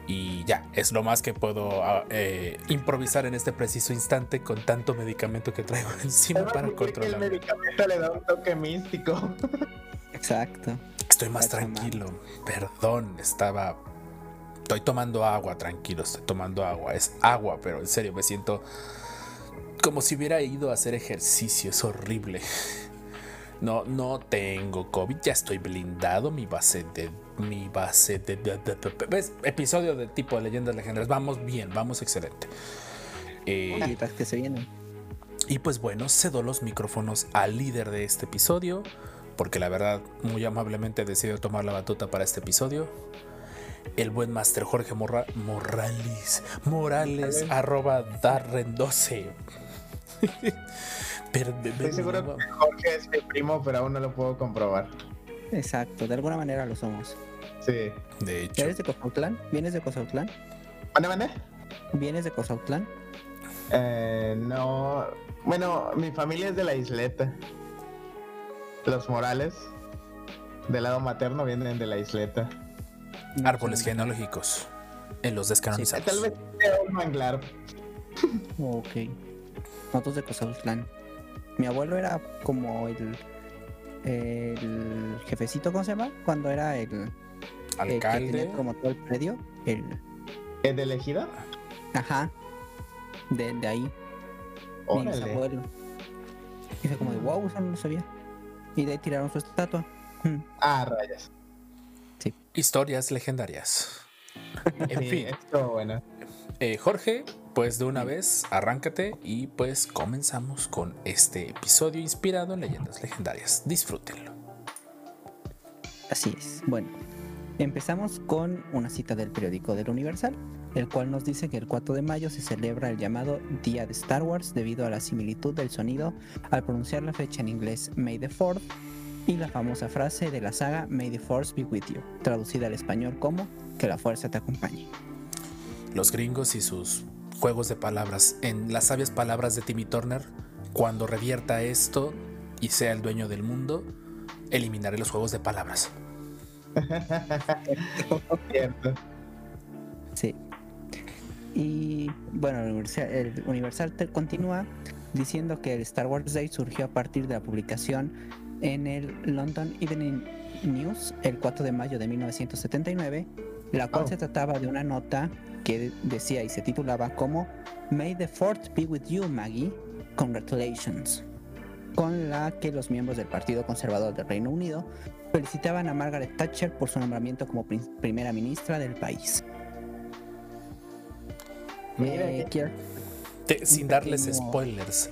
Y ya, es lo más que puedo ah, eh, improvisar en este preciso instante con tanto medicamento que traigo encima para El controlar. medicamento le da un toque místico. Exacto. Estoy más Está tranquilo. Perdón, estaba... Estoy tomando agua, tranquilo, estoy tomando agua. Es agua, pero en serio me siento como si hubiera ido a hacer ejercicio. Es horrible. No, no tengo COVID, ya estoy blindado. Mi base de. Mi base de. de- de- de- ¿Ves? Episodio de tipo de leyendas legendarias. Vamos bien, vamos excelente. Eh, que se vienen. y pues bueno, cedo los micrófonos al líder de este episodio, porque la verdad muy amablemente decidió tomar la batuta para este episodio. El buen Master Jorge Morra- Morales, Morales, arroba Darren12. Pero, Estoy seguro que Jorge es mi primo, pero aún no lo puedo comprobar. Exacto. De alguna manera lo somos. Sí. De hecho, ¿Eres de Cozautlán? ¿Vienes de Cozautlán? ¿Mande, mande? ¿Vienes de Cozautlán? Eh, no. Bueno, mi familia es de la isleta. Los Morales, del lado materno, vienen de la isleta. árboles genealógicos en los descanonizados. Tal vez sea un manglar. Ok. Nosotros de Cozautlán. Mi abuelo era como el. El jefecito, ¿cómo se llama? Cuando era el. el que Alcalde. tenía como todo el predio. El. ¿Es de elegida? Ajá. De, de ahí. Mi Órale. bisabuelo. Y fue como de wow, eso no lo sabía. Y de ahí tiraron su estatua. Ah, rayas. Historias legendarias. En Sí, fin. esto bueno. Eh, Jorge, pues de una vez arráncate y pues comenzamos con este episodio inspirado en leyendas legendarias. Disfrútenlo. Así es. Bueno, empezamos con una cita del periódico del Universal, el cual nos dice que el 4 de mayo se celebra el llamado Día de Star Wars debido a la similitud del sonido al pronunciar la fecha en inglés May the 4th y la famosa frase de la saga May the Force be with you, traducida al español como que la fuerza te acompañe. Los gringos y sus juegos de palabras. En las sabias palabras de Timmy Turner, cuando revierta esto y sea el dueño del mundo, eliminaré los juegos de palabras. Cierto. Sí. Y bueno, el Universal, el Universal te continúa diciendo que el Star Wars Day surgió a partir de la publicación en el London Evening, News el 4 de mayo de 1979, la cual Oh. se trataba de una nota que decía y se titulaba como May the Fourth be with you, Maggie. Congratulations. Con la que los miembros del Partido Conservador del Reino Unido felicitaban a Margaret Thatcher por su nombramiento como primera ministra del país. Mira, Eh, Te- sin darles pequeño- spoilers.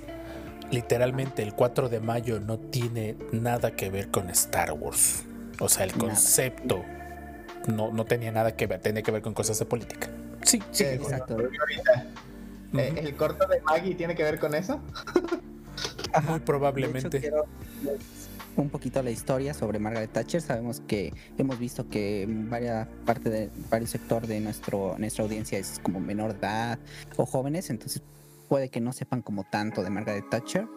Literalmente el 4 de mayo no tiene nada que ver con Star Wars. O sea, el concepto no, no tenía nada que ver, tenía que ver con cosas de política. Sí, sí. Eh, Exacto. eh, ¿El corto de Maggie tiene que ver con eso? Muy De hecho, probablemente. quiero un poquito la historia sobre Margaret Thatcher. Sabemos que hemos visto que varias parte de varios sector de nuestro nuestra audiencia es como menor edad o jóvenes, entonces puede que no sepan como tanto de Margaret Thatcher.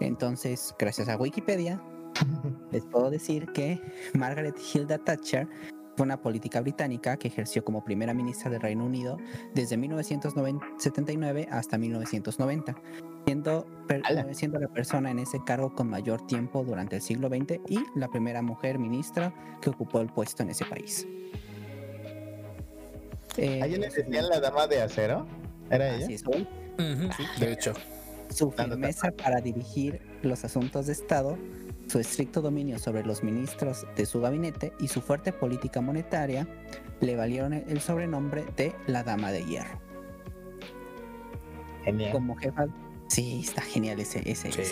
Entonces, gracias a Wikipedia, les puedo decir que Margaret Hilda Thatcher fue una política británica que ejerció como primera ministra del Reino Unido desde 1979 hasta 1990, siendo, per- siendo la persona en ese cargo con mayor tiempo durante el siglo XX y la primera mujer ministra que ocupó el puesto en ese país. Eh, ¿A ella le decían la dama de acero? ¿Era ella? así es, Ujú, de hecho. Su Dando firmeza para dirigir los asuntos de Estado, su estricto dominio sobre los ministros de su gabinete y su fuerte política monetaria le valieron el sobrenombre de la Dama de Hierro. Genial. Como jefa... Sí, está genial ese. ese Sí.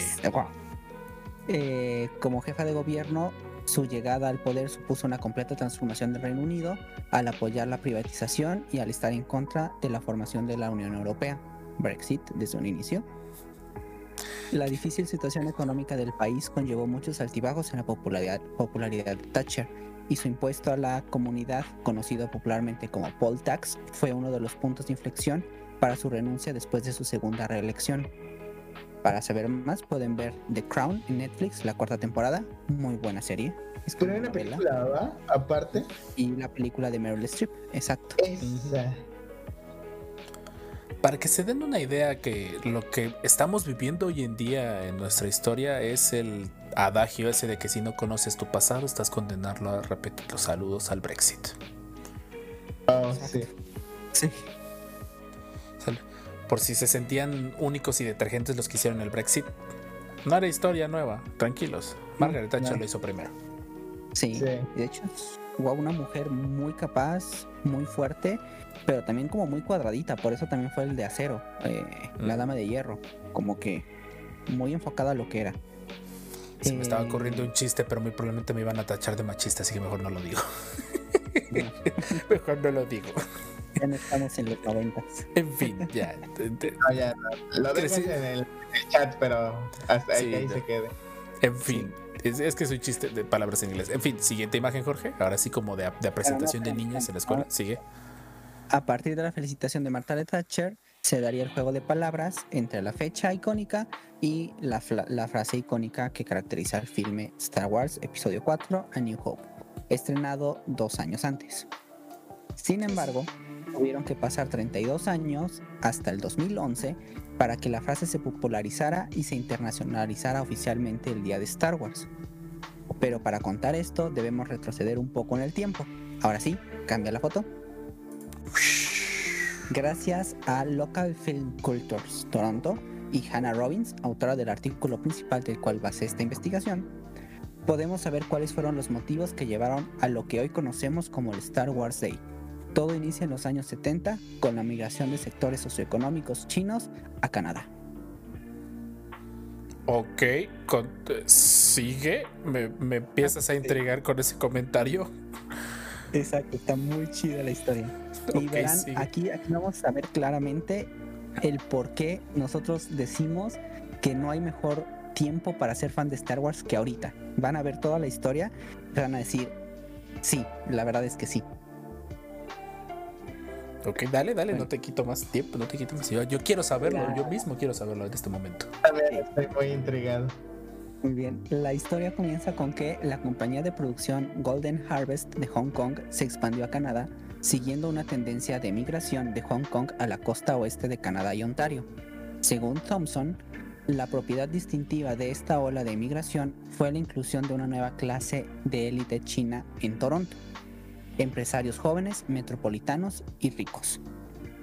Eh, como jefa de gobierno, su llegada al poder supuso una completa transformación del Reino Unido al apoyar la privatización y al estar en contra de la formación de la Unión Europea, Brexit desde un inicio. La difícil situación económica del país conllevó muchos altibajos en la popularidad, popularidad de Thatcher y su impuesto a la comunidad, conocido popularmente como poll tax, fue uno de los puntos de inflexión para su renuncia después de su segunda reelección. Para saber más pueden ver The Crown en Netflix, la cuarta temporada, muy buena serie. Es una película, ¿verdad? Aparte. Y la película de Meryl Streep, exacto. Esa. Para que se den una idea que lo que estamos viviendo hoy en día en nuestra historia es el adagio ese de que si no conoces tu pasado estás condenarlo a repetir los saludos al Brexit. Oh, sí. Sí. Por si se sentían únicos y detergentes los que hicieron el Brexit. No era historia nueva, tranquilos. Margaret Thatcher no. lo hizo primero. Sí, Sí. de hecho wow, una mujer muy capaz, muy fuerte, pero también como muy cuadradita, por eso también fue el de acero, eh, la Mm. dama de hierro, como que muy enfocada a lo que era. Se me estaba Eh, ocurriendo un chiste, pero muy probablemente me iban a tachar de machista, así que mejor no lo digo. bueno, mejor no lo digo. ya no estamos en los noventas. En fin, ya. te- te- No, ya no. Lo Crecí- en el, en el chat, pero hasta ahí, Sí, se quede. En fin, es, es que soy chiste de palabras en inglés. En fin, siguiente imagen, Jorge. Ahora sí, como de, de presentación de niñas en la escuela. Sigue. A partir de la felicitación de Margaret Thatcher, se daría el juego de palabras entre la fecha icónica y la, la frase icónica que caracteriza el filme Star Wars Episodio 4 A New Hope, estrenado dos años antes. Sin embargo, tuvieron que pasar 32 años hasta el 2011 para que la frase se popularizara y se internacionalizara oficialmente el día de Star Wars. Pero para contar esto debemos retroceder un poco en el tiempo. Ahora sí, cambia la foto. Gracias a Local Film Cultures Toronto y Hannah Robbins, autora del artículo principal del cual basé esta investigación, podemos saber cuáles fueron los motivos que llevaron a lo que hoy conocemos como el Star Wars Day. Todo inicia en los años 70 con la migración de sectores socioeconómicos chinos a Canadá. Ok, con- eh, sigue. Me, me empiezas a intrigar con ese comentario. Exacto, está muy chida la historia. Y Ok, verán, aquí, aquí vamos a ver claramente el por qué nosotros decimos que no hay mejor tiempo para ser fan de Star Wars que ahorita. Van a ver toda la historia y van a decir, sí, la verdad es que sí. Ok, dale, dale, Bueno. no te quito más tiempo, no te quito más. Yo, yo quiero saberlo, yo mismo quiero saberlo en este momento. También estoy muy intrigado. Muy bien, la historia comienza con que la compañía de producción Golden Harvest de Hong Kong se expandió a Canadá, siguiendo una tendencia de migración de Hong Kong a la costa oeste de Canadá y Ontario. Según Thompson, La propiedad distintiva de esta ola de emigración fue la inclusión de una nueva clase de élite china en Toronto, empresarios jóvenes, metropolitanos y ricos.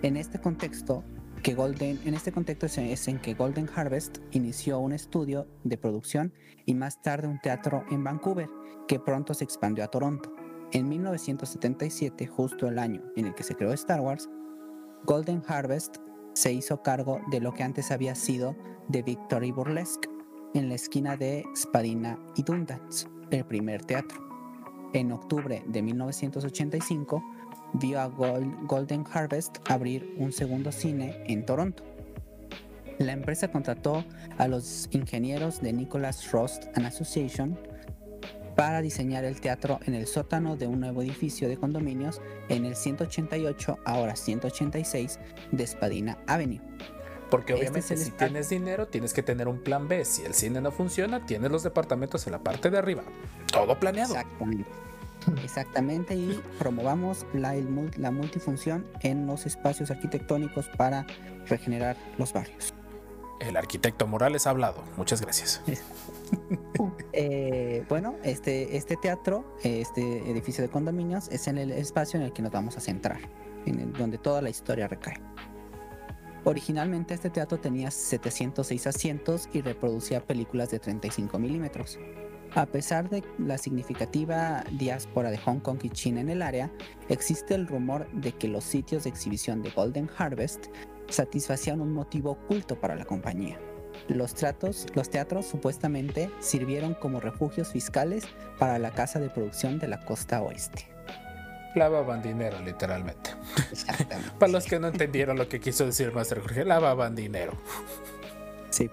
En este contexto, que en este contexto es- en que Golden Harvest inició un estudio de producción y más tarde un teatro en Vancouver, que pronto se expandió a Toronto. En 1977, justo el año en el que se creó Star Wars, Golden Harvest se hizo cargo de lo que antes había sido The Victory Burlesque, en la esquina de Spadina y Dundans, el primer teatro. En octubre de 1985, vio a Gol- Golden Harvest abrir un segundo cine en Toronto. La empresa contrató a los ingenieros de Nicholas Rost and Association para diseñar el teatro en el sótano de un nuevo edificio de condominios en el 188, ahora 186, de Spadina Avenue. Porque Este obviamente es si tienes dinero tienes que tener un plan B. Si el cine no funciona, tienes los departamentos en la parte de arriba. Todo planeado. Exactamente. Exactamente, y promovamos la, el la multifunción en los espacios arquitectónicos para regenerar los barrios. El arquitecto Morales ha hablado. Muchas gracias. Eh, bueno, este, este teatro, este edificio de condominios, es en el espacio en el que nos vamos a centrar, en el- donde toda la historia recae. Originalmente este teatro tenía 706 asientos y reproducía películas de 35 milímetros. A pesar de la significativa diáspora de Hong Kong y China en el área, existe el rumor de que los sitios de exhibición de Golden Harvest satisfacían un motivo oculto para la compañía. Los, tratos, los teatros supuestamente sirvieron como refugios fiscales para la casa de producción de la costa oeste. Lavaban dinero, literalmente. Exactamente. Para los que no entendieron lo que quiso decir Master Jorge, lavaban dinero. Sí.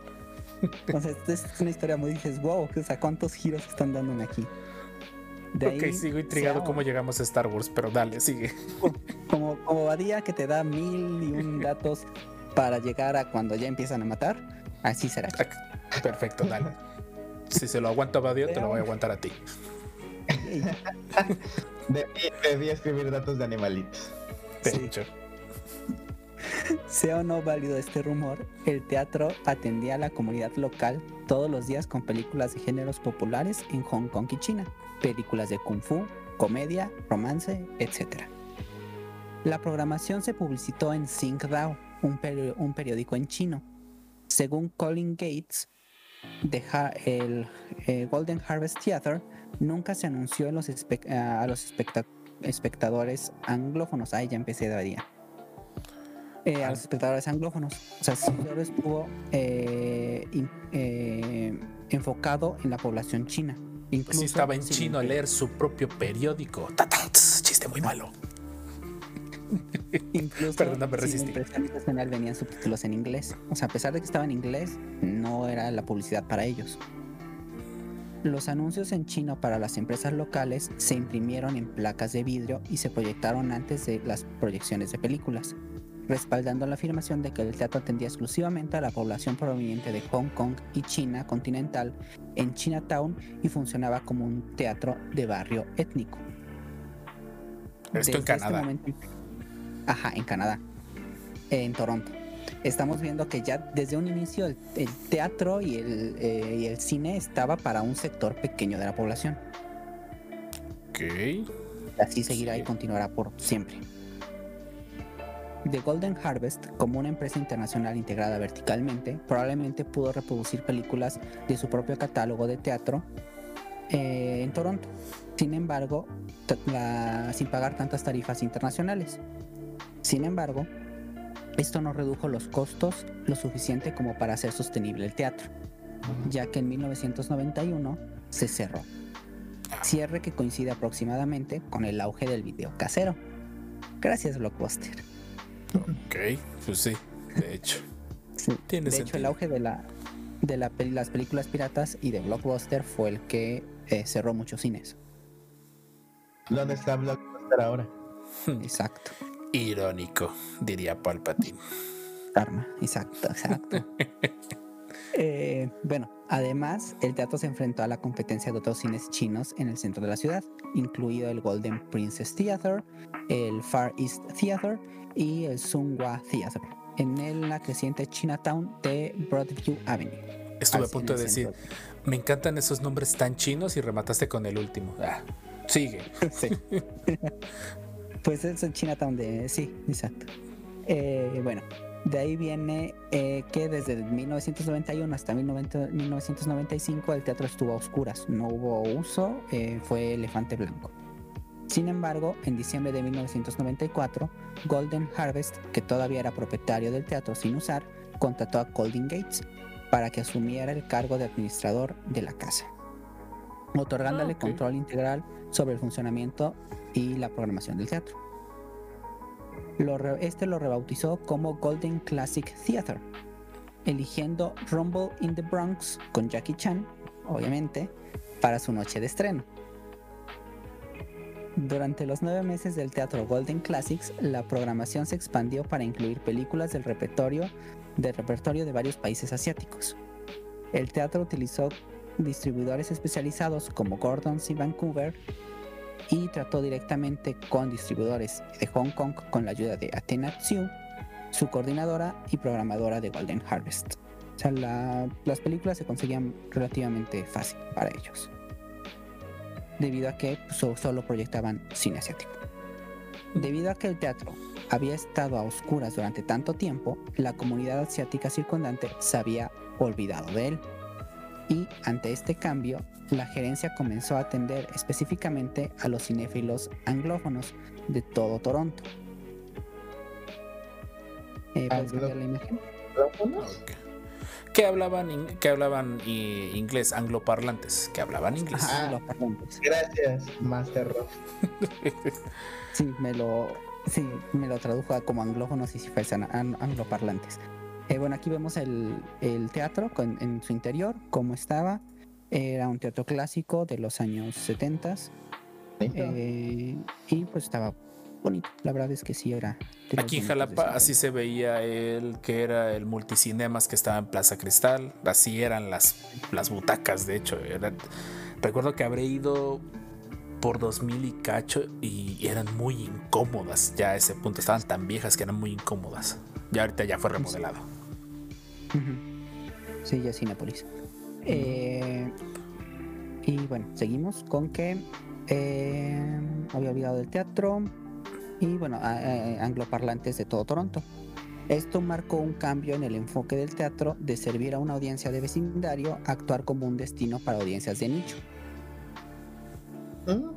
Entonces, es una historia muy dices, wow, o sea, ¿cuántos giros están dándome aquí? De ok, ahí sigo intrigado cómo llegamos a Star Wars, pero dale, sigue. como, como Badía que te da mil y un datos para llegar a cuando ya empiezan a matar, así será. Ah, Perfecto, dale. Si se lo aguanto a Badio, te lo voy a aguantar a ti. Debí, debí escribir datos de animalitos. De Sí. hecho. Sea o no válido este rumor, el teatro atendía a la comunidad local todos los días con películas de géneros populares en Hong Kong y China, películas de kung fu, comedia, romance, etc. La programación se publicitó en Xingdao, un, peri- un periódico en chino. Según Colin Gates, de Ha- el eh, Golden Harvest Theater nunca se anunció a los, espe- a los especta- espectadores anglófonos. Ahí ya empecé de día. Eh, a los espectadores anglófonos. O sea, solo estuvo eh, in- eh, enfocado en la población china. Incluso sí estaba en chino a leer su propio periódico. Chiste muy malo. Incluso Perdón, me sin resistí. venían subtítulos en inglés. O sea, a pesar de que estaba en inglés, no era la publicidad para ellos. Los anuncios en chino para las empresas locales se imprimieron en placas de vidrio y se proyectaron antes de las proyecciones de películas, respaldando la afirmación de que el teatro atendía exclusivamente a la población proveniente de Hong Kong y China continental en Chinatown y funcionaba como un teatro de barrio étnico. Esto en Desde este Canadá. momento- Ajá, en Canadá. En Toronto. Estamos viendo que ya desde un inicio el, el teatro y el, eh, y el cine estaba para un sector pequeño de la población. Ok. Y así seguirá y Sí. continuará por siempre. The Golden Harvest, como una empresa internacional integrada verticalmente, probablemente pudo reproducir películas de su propio catálogo de teatro eh, en Toronto. Sin embargo, la- sin pagar tantas tarifas internacionales. Sin embargo, esto no redujo los costos lo suficiente como para hacer sostenible el teatro, ya que en 1991 se cerró. Cierre que coincide aproximadamente con el auge del video casero. Gracias, Blockbuster. Ok. Pues sí, de hecho. Sí, Tiene de hecho, el auge de, la, de la peli- las películas piratas y de Blockbuster fue el que eh, cerró muchos cines. ¿Dónde está Blockbuster ahora? Exacto. Irónico, diría Palpatine. Karma, exacto, exacto. Eh, bueno, además, el teatro se enfrentó a la competencia de otros cines chinos en el centro de la ciudad, incluido el Golden Princess Theater, el Far East Theater y el Sunghua Theater. en el- la creciente Chinatown de Broadview Avenue. Estuve a punto de decir, me encantan esos nombres tan chinos y remataste con el último. Ah, sigue. Sí. pues es el Chinatown de. Sí, exacto. Eh, bueno, de ahí viene eh, que desde 1991 hasta 1990 1995 el teatro estuvo a oscuras, no hubo uso, eh, fue elefante blanco. Sin embargo, en diciembre de 1994, Golden Harvest, que todavía era propietario del teatro sin usar, contrató a Golden Gates para que asumiera el cargo de administrador de la casa, otorgándole ok. control integral sobre el funcionamiento y la programación del teatro. Este lo rebautizó como Golden Classic Theater, eligiendo Rumble in the Bronx con Jackie Chan, obviamente, para su noche de estreno. Durante los nueve meses del teatro Golden Classics, la programación se expandió para incluir películas del repertorio, del repertorio de varios países asiáticos. El teatro utilizó distribuidores especializados como Gordon's y Vancouver y trató directamente con distribuidores de Hong Kong con la ayuda de Athena Tzu, su coordinadora y programadora de Golden Harvest. O sea, la- las películas se conseguían relativamente fácil para ellos, debido a que pues, so- solo proyectaban cine asiático. Debido a que el teatro había estado a oscuras durante tanto tiempo, la comunidad asiática circundante se había olvidado de él. Y ante este cambio, la gerencia comenzó a atender específicamente a los cinéfilos anglófonos de todo Toronto. Eh, ¿Puedes Anglo- cambiar la imagen? Ok. Que hablaban, in- que hablaban i- inglés, angloparlantes, que hablaban inglés. Ajá, Ah. los parlantes. Gracias, Master Rob. Sí, me lo, sí, me lo tradujo a como anglófonos y si fuesen an- angloparlantes. Eh, bueno, aquí vemos el, el teatro con- en su interior, cómo estaba. Era un teatro clásico de los años 70 eh, y pues estaba bonito. La verdad es que sí era. Aquí en Jalapa así se veía el que era el multicinemas que estaba en Plaza Cristal, así eran las, las butacas, de hecho. recuerdo que habré ido por 2000 y cacho y eran muy incómodas ya a ese punto, estaban tan viejas que eran muy incómodas. Ya ahorita ya fue remodelado. Sí, ya es Cinépolis. Eh, y bueno, seguimos con que eh, había olvidado del teatro y bueno, a- a- angloparlantes de todo Toronto. Esto marcó un cambio en el enfoque del teatro de servir a una audiencia de vecindario a actuar como un destino para audiencias de nicho. ¿Mm?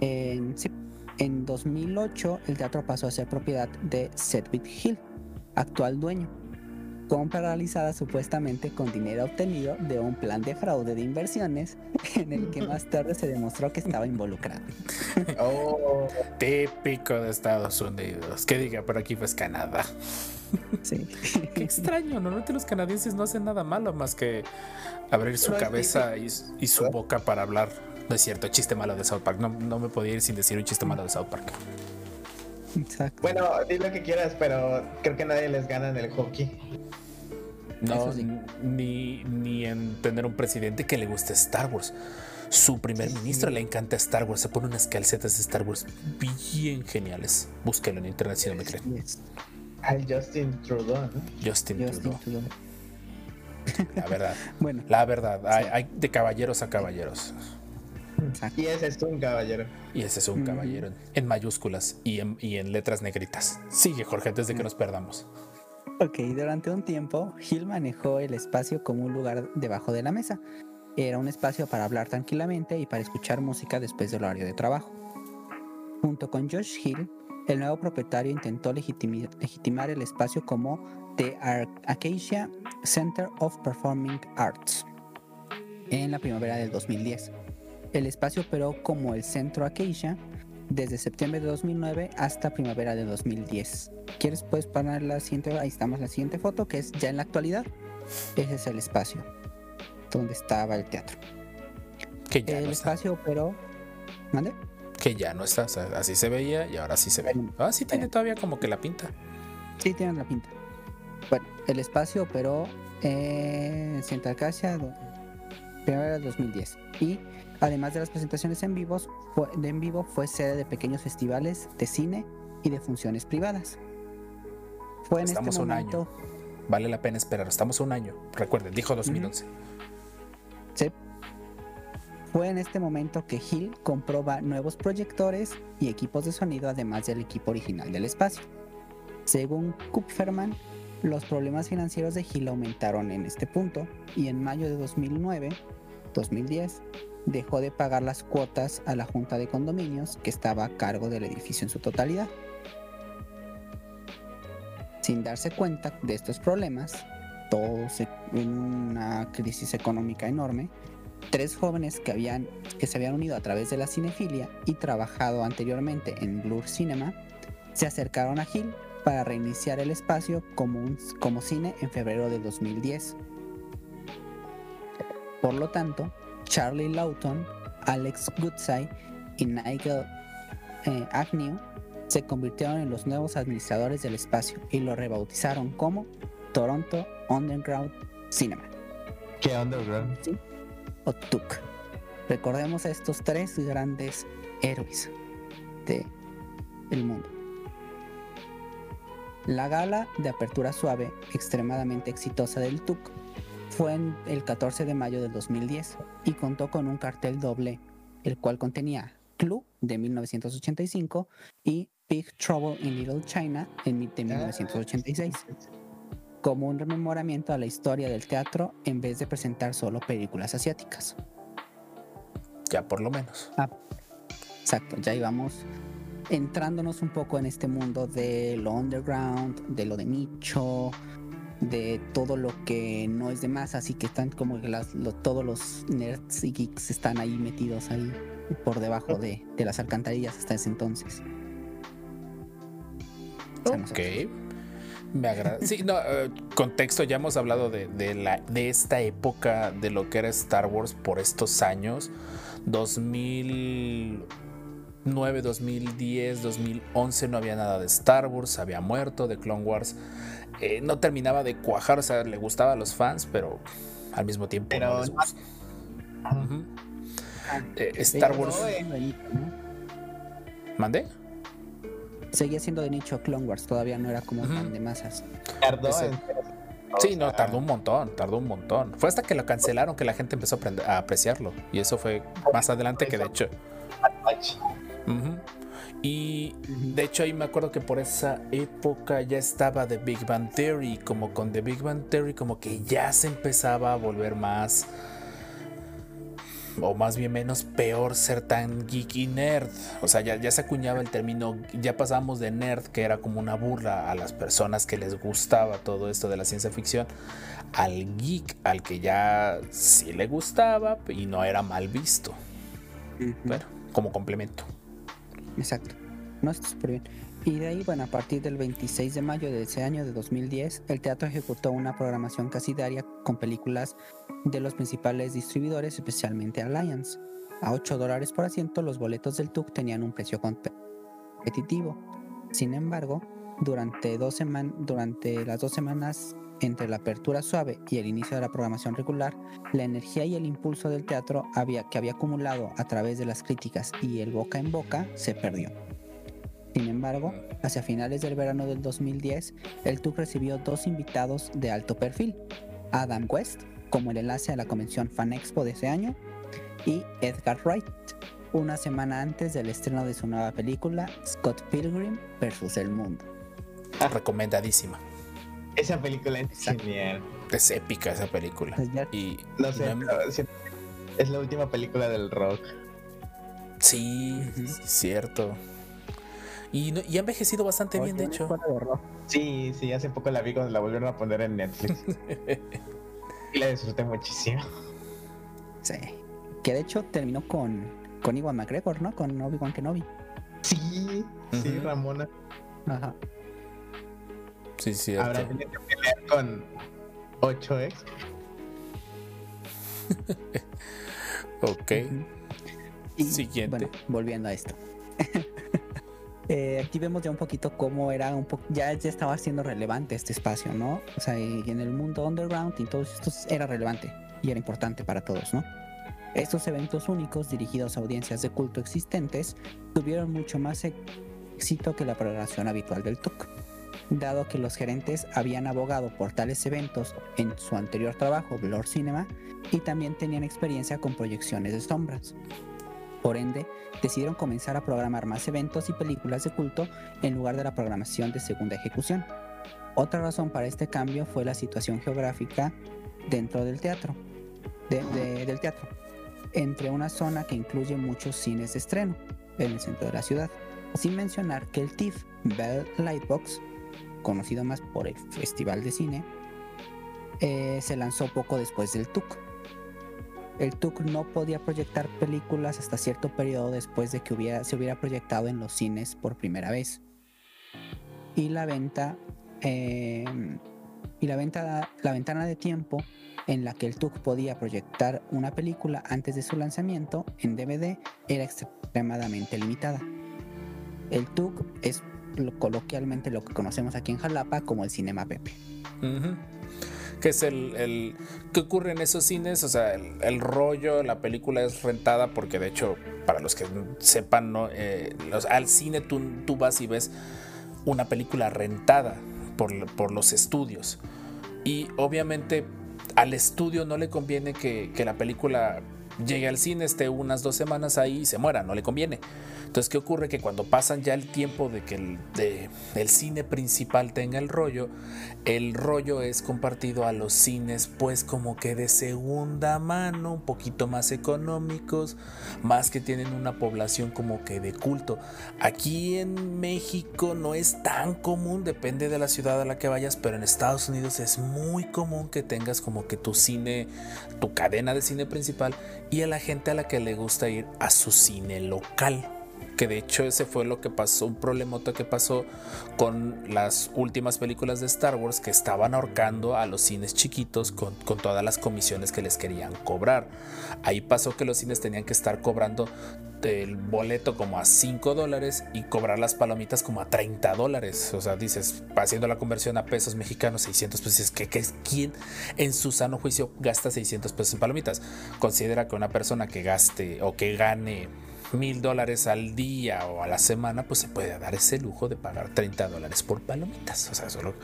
En, sí, en 2008 el teatro pasó a ser propiedad de Sedgwick Hill, actual dueño. Compra realizada supuestamente con dinero obtenido de un plan de fraude de inversiones en el que más tarde se demostró que estaba involucrado. Oh, Típico de Estados Unidos. Que diga, por aquí pues Canadá. Sí. Qué extraño, normalmente los canadienses no hacen nada malo más que abrir su Pero cabeza y, y su boca para hablar. No es cierto, chiste malo de South Park. No, no me podía ir sin decir un chiste malo de South Park. Exacto. bueno, di lo que quieras, pero creo que nadie les gana en el hockey. No, sí. ni, ni en tener un presidente que le guste Star Wars. Su primer ministro le encanta Star Wars. Se pone unas calcetas de Star Wars bien geniales. Búsquelo en internet si no me creen. Al Justin Trudeau, ¿no? Justin Justin Trudeau. Trudeau. La verdad. Bueno, La verdad. Hay, hay de caballeros a caballeros. Exacto. Y ese es un caballero. Y ese es un Ujú. caballero en, en mayúsculas y en, y en letras negritas. Sigue, Jorge, antes de que nos perdamos. Ok, durante un tiempo, Hill manejó el espacio como un lugar debajo de la mesa. Era un espacio para hablar tranquilamente y para escuchar música después del horario de trabajo. Junto con Josh Hill, el nuevo propietario intentó legitimar el espacio como The Acacia Center of Performing Arts en la primavera del 2010. El espacio operó como el Centro Acacia desde septiembre de 2009 hasta primavera de 2010. ¿Quieres puedes poner la siguiente? Ahí estamos la siguiente foto que es ya en la actualidad. Ese es el espacio donde estaba el teatro. Que ya el no está. espacio operó. ¿Mande? Que ya no está. O sea, así se veía y ahora sí se ve. Ah, sí tiene todavía como que la pinta. Sí, tienen la pinta. Bueno, el espacio operó en Santa Acacia do- primavera del 2010 y además de las presentaciones en vivos, fue, de en vivo fue sede de pequeños festivales de cine y de funciones privadas. Fue en Estamos este a un momento. año. Vale la pena esperar. Estamos un año. Recuerden, dijo 2011. Sí. Fue en este momento que Hill compró va- nuevos proyectores y equipos de sonido además del equipo original del espacio. Según Kupferman, los problemas financieros de Hill aumentaron en este punto y en mayo de 2009-2010 dejó de pagar las cuotas a la junta de condominios que estaba a cargo del edificio en su totalidad. Sin darse cuenta de estos problemas, todos en una crisis económica enorme, tres jóvenes que, habían, que se habían unido a través de la cinefilia y trabajado anteriormente en Blur Cinema, se acercaron a Hill para reiniciar el espacio como, un- como cine en febrero del 2010. Por lo tanto, Charlie Lawton, Alex Goodside y Nigel eh, Agnew se convirtieron en los nuevos administradores del espacio y lo rebautizaron como Toronto Underground Cinema. ¿Qué underground? ¿sí? o TUC. Recordemos a estos tres grandes héroes de el mundo. La gala de apertura suave, extremadamente exitosa del TUC, fue en el 14 de mayo del 2010 y contó con un cartel doble, el cual contenía Clue de 1985 y Big Trouble in Little China en de 1986 como un rememoramiento a la historia del teatro en vez de presentar solo películas asiáticas. Ya por lo menos. Exacto, ya íbamos entrándonos un poco en este mundo de lo underground, de lo de nicho, de todo lo que no es de más, así que están como que las- lo- todos los nerds y geeks están ahí metidos ahí por debajo de, de las alcantarillas hasta ese entonces. Ok. Me agrada. Sí, no, eh, contexto, ya hemos hablado de, de la, de esta época, de lo que era Star Wars por estos años. 2009, 2010, 2011 no había nada de Star Wars, había muerto, de Clone Wars. Eh, no terminaba de cuajar, o sea, le gustaba a los fans, pero al mismo tiempo Pero no les no-. Ujú. Eh, Star pero Wars. ¿no? ¿Mandé? Seguía siendo de nicho Clone Wars, todavía no era como Ujú. tan de masas. Tardó Ese- en- Sí, no, tardó un montón, tardó un montón. Fue hasta que lo cancelaron que la gente empezó a, aprender- a apreciarlo. Y eso fue más adelante que de hecho. Ujú. Y de hecho ahí me acuerdo que por esa época ya estaba The Big Bang Theory. Como con The Big Bang Theory como que ya se empezaba a volver más... O más bien menos peor ser tan geeky nerd. O sea, ya, ya se acuñaba el término, ya pasamos de nerd, que era como una burla a las personas que les gustaba todo esto de la ciencia ficción, al geek, al que ya sí le gustaba y no era mal visto. Bueno, como complemento. Exacto. No, está súper bien. Y de ahí, bueno, a partir del 26 de mayo de ese año de 2010, el teatro ejecutó una programación casi diaria con películas de los principales distribuidores, especialmente Alliance. A 8 dólares por asiento, los boletos del TUC tenían un precio compe- competitivo. Sin embargo, durante, dos durante las dos semanas entre la apertura suave y el inicio de la programación regular, la energía y el impulso del teatro había, que había acumulado a través de las críticas y el boca en boca se perdió. Sin embargo, hacia finales del verano del 2010, el TUC recibió dos invitados de alto perfil, Adam West, como el enlace a la convención Fan Expo de ese año, y Edgar Wright, una semana antes del estreno de su nueva película, Scott Pilgrim vs. el Mundo. Recomendadísima. Esa película es Exacto. genial. Es épica esa película. Y No sé, es la última película del rock. sí, cierto. Y, no- y ha envejecido bastante bien, de hecho. Sí, sí, hace poco la vi cuando la volvieron a poner en Netflix. y la disfruté muchísimo. Sí. Que de hecho terminó con, con Iwan McGregor, ¿no? Con Obi-Wan Kenobi. Sí, sí. Ramona. Ajá. Sí, cierto. Habrá tenido que pelear con 8 ex. Ok. Y, Siguiente. Bueno, volviendo a esto. Eh, aquí vemos ya un poquito cómo era un poco, ya, ya estaba siendo relevante este espacio, ¿no? O sea, y en el mundo underground y todos estos era relevante y era importante para todos, ¿no? Estos eventos únicos dirigidos a audiencias de culto existentes tuvieron mucho más éxito que la programación habitual del TUC. Dado que los gerentes habían abogado por tales eventos en su anterior trabajo, Blur Cinema, y también tenían experiencia con proyecciones de sombras. Por ende, decidieron comenzar a programar más eventos y películas de culto en lugar de la programación de segunda ejecución. Otra razón para este cambio fue la situación geográfica dentro del teatro, de- de- del teatro, entre una zona que incluye muchos cines de estreno en el centro de la ciudad, sin mencionar que el TIFF Bell Lightbox, conocido más por el Festival de Cine, eh, se lanzó poco después del TUC. El TUC no podía proyectar películas hasta cierto periodo después de que se hubiera proyectado en los cines por primera vez. Y la venta eh, y la, venta, la ventana de tiempo en la que el TUC podía proyectar una película antes de su lanzamiento en DVD era extremadamente limitada. El TUC es lo- coloquialmente lo que conocemos aquí en Jalapa como el Cinema Pepe. Ujú. Que es el, el- ¿Qué ocurre en esos cines? O sea, el, rollo, la película es rentada porque de hecho, para los que sepan, ¿no? Eh, al cine tú, tú vas y ves una película rentada por, por los estudios. Y obviamente al estudio no le conviene que, que la película llegue al cine, esté unas dos semanas ahí y se muera, no le conviene. Entonces, ¿qué ocurre? Que cuando pasan ya el tiempo de que el, de- el cine principal tenga el rollo, el rollo es compartido a los cines pues como que de segunda mano, un poquito más económicos, más que tienen una población como que de culto. Aquí en México no es tan común, depende de la ciudad a la que vayas, pero en Estados Unidos es muy común que tengas como que tu cine, tu cadena de cine principal y a la gente a la que le gusta ir a su cine local que de hecho ese fue lo que pasó, un problemota que pasó con las últimas películas de Star Wars que estaban ahorcando a los cines chiquitos con, con todas las comisiones que les querían cobrar. Ahí pasó que los cines tenían que estar cobrando el boleto como a 5 dólares y cobrar las palomitas como a 30 dólares. O sea, dices, haciendo la conversión a pesos mexicanos, 600 pesos, dices, ¿qué, qué, ¿quién en su sano juicio gasta 600 pesos en palomitas? Considera que una persona que gaste o que gane mil dólares al día o a la semana, pues se puede dar ese lujo de pagar 30 dólares por palomitas. O sea, solo,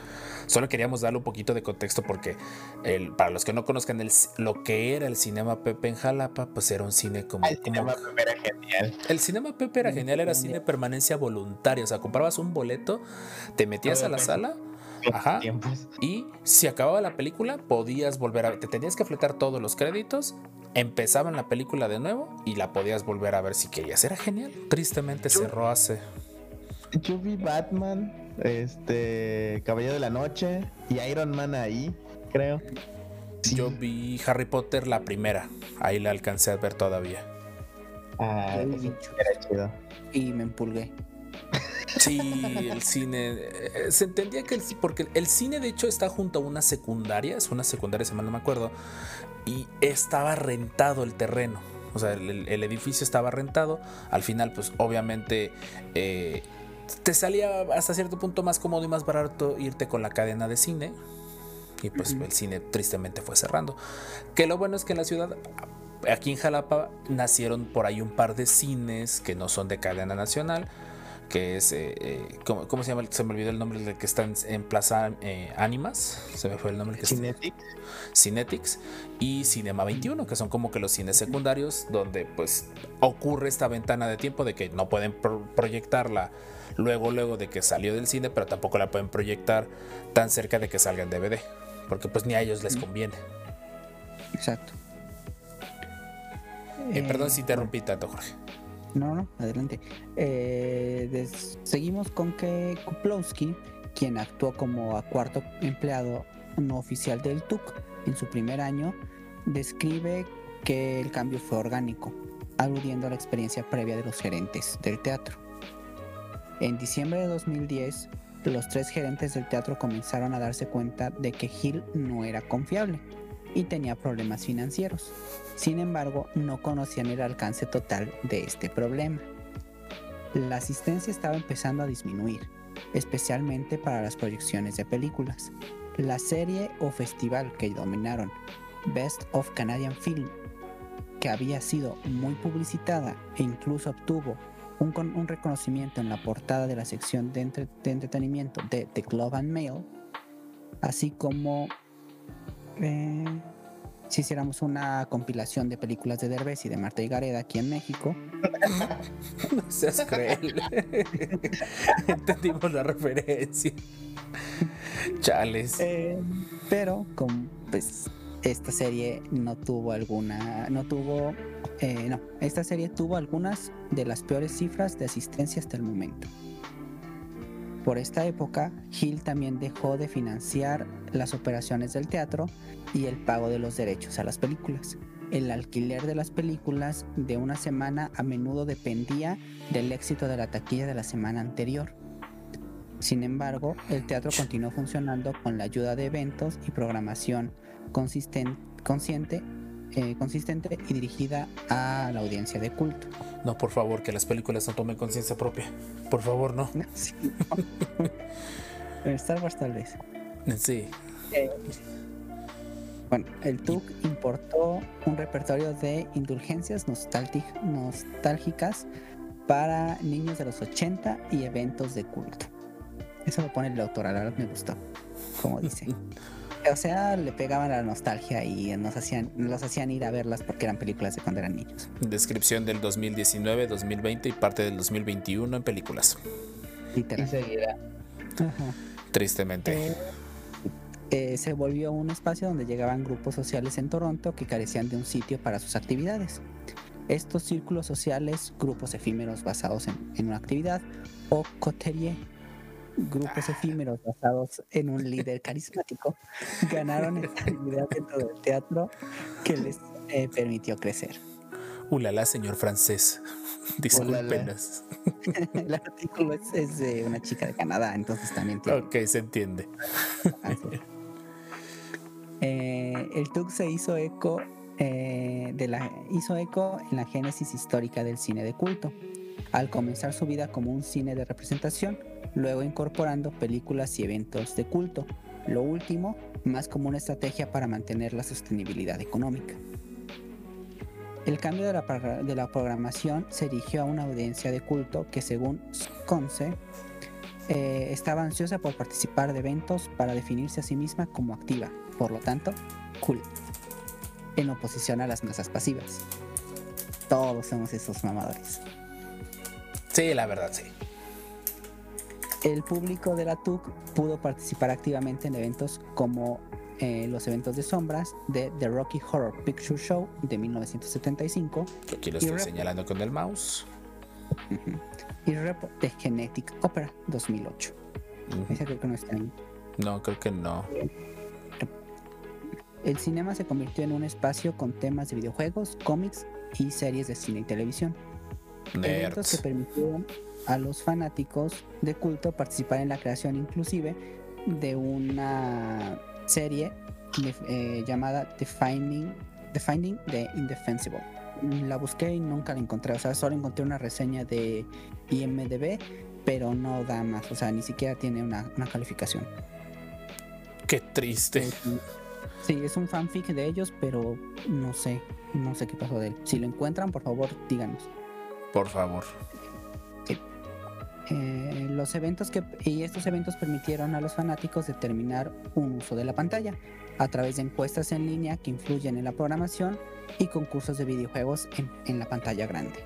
solo queríamos darle un poquito de contexto porque el, para los que no conozcan el, lo que era el Cinema Pepe en Jalapa, pues era un cine como... El como- cinema Pepe era genial. el Cinema Pepe era genial, era cine permanencia voluntaria. O sea, comprabas un boleto, te metías a la sala. Ajá. Y si acababa la película, podías volver a Te tenías que fletar todos los créditos. Empezaban la película de nuevo y la podías volver a ver si querías. Era genial. Tristemente cerró hace. Yo vi Batman, este, Caballero de la Noche y Iron Man ahí, creo. Sí. Yo vi Harry Potter la primera. Ahí la alcancé a ver todavía. Ah, Yo bichos. era chido. Y me empulgué. Sí, el cine. eh, Se entendía que el porque el cine de hecho está junto a una secundaria, es una secundaria, si mal no me acuerdo, y estaba rentado el terreno. O sea, el, edificio estaba rentado. Al final, pues obviamente eh, te salía hasta cierto punto más cómodo y más barato irte con la cadena de cine. Y pues el cine tristemente fue cerrando. Que lo bueno es que en la ciudad, aquí en Jalapa, nacieron por ahí un par de cines que no son de cadena nacional que es, eh, eh, ¿cómo, cómo se llama? Se me olvidó el nombre del que está en, en Plaza eh, Ánimas, se me fue el nombre que está- Cinetic. Cinetics y Cinema 21, que son como que los cines secundarios donde pues ocurre esta ventana de tiempo de que no pueden pro- proyectarla luego luego de que salió del cine, pero tampoco la pueden proyectar tan cerca de que salga en DVD, porque pues ni a ellos les conviene. Exacto. Eh, perdón Eh, si interrumpí tanto, Jorge. No, no, adelante. Eh, seguimos con que Kuplowski, quien actuó como a cuarto empleado no oficial del TUC en su primer año, describe que el cambio fue orgánico, aludiendo a la experiencia previa de los gerentes del teatro. En diciembre de 2010, los tres gerentes del teatro comenzaron a darse cuenta de que Hill no era confiable y tenía problemas financieros. Sin embargo, no conocían el alcance total de este problema. La asistencia estaba empezando a disminuir, especialmente para las proyecciones de películas. La serie o festival que dominaron, Best of Canadian Film, que había sido muy publicitada e incluso obtuvo un, con- un reconocimiento en la portada de la sección de entretenimiento de The Globe and Mail, así como eh, si hiciéramos una compilación de películas de Derbez y de Marta y Gareda aquí en México, No seas cruel. Entendimos la referencia. Chales. Eh, pero con pues esta serie no tuvo alguna, no tuvo, eh, no, esta serie tuvo algunas de las peores cifras de asistencia hasta el momento. Por esta época, Hill también dejó de financiar las operaciones del teatro y el pago de los derechos a las películas. El alquiler de las películas de una semana a menudo dependía del éxito de la taquilla de la semana anterior. Sin embargo, el teatro continuó funcionando con la ayuda de eventos y programación consisten- consciente, eh, consistente y dirigida a la audiencia de culto. No, por favor, que las películas no tomen conciencia propia. Por favor, no. Sí. Star Wars tal vez. Sí. Bueno, el TUC importó un repertorio de indulgencias nostálgi- nostálgicas para niños de los 80 y eventos de culto. Eso lo pone el autor, la verdad me gustó, como dice. O sea, le pegaban a la nostalgia y nos hacían, los hacían ir a verlas porque eran películas de cuando eran niños. Descripción del 2019, 2020 y parte del 2021 en películas. Y Literal. seguirá. Ajá. Tristemente. Eh, eh, se volvió un espacio donde llegaban grupos sociales en Toronto que carecían de un sitio para sus actividades. Estos círculos sociales, grupos efímeros basados en, en una actividad, o coterie, grupos efímeros basados en un líder carismático, ganaron estabilidad dentro del teatro que les eh, permitió crecer. Ulala, señor francés. Discúlpenos. El artículo es, es de una chica de Canadá, entonces también tiene Ok, se entiende. Eh, el TUC se hizo eco eh, de la hizo eco en la génesis histórica del cine de culto, al comenzar su vida como un cine de representación, luego incorporando películas y eventos de culto. Lo último, más como una estrategia para mantener la sostenibilidad económica. El cambio de la, de la programación se dirigió a una audiencia de culto que según Conce eh, estaba ansiosa por participar de eventos para definirse a sí misma como activa, por lo tanto, cool, en oposición a las masas pasivas. Todos somos esos mamadores. Sí, la verdad, sí. El público de la TUC pudo participar activamente en eventos como eh, los eventos de sombras de The Rocky Horror Picture Show de 1975 Yo aquí lo estoy señalando con el mouse. y Rep de Genetic Opera 2008. Ujú. Ese creo que no está ahí. No, creo que no. El cinema se convirtió en un espacio con temas de videojuegos, cómics y series de cine y televisión. Eventos que Nerds. permitieron a los fanáticos de culto participar en la creación inclusive de una serie de- eh, llamada The Finding, The Finding the Indefensible. La busqué y nunca la encontré, o sea, solo encontré una reseña de IMDB, pero no da más, o sea, ni siquiera tiene una, una calificación. Qué triste. Sí, es un fanfic de ellos, pero no sé, no sé qué pasó de él. Si lo encuentran, por favor, díganos. Por favor. Eh, los eventos que y estos eventos permitieron a los fanáticos determinar un uso de la pantalla a través de encuestas en línea que influyen en la programación y concursos de videojuegos en, la pantalla grande.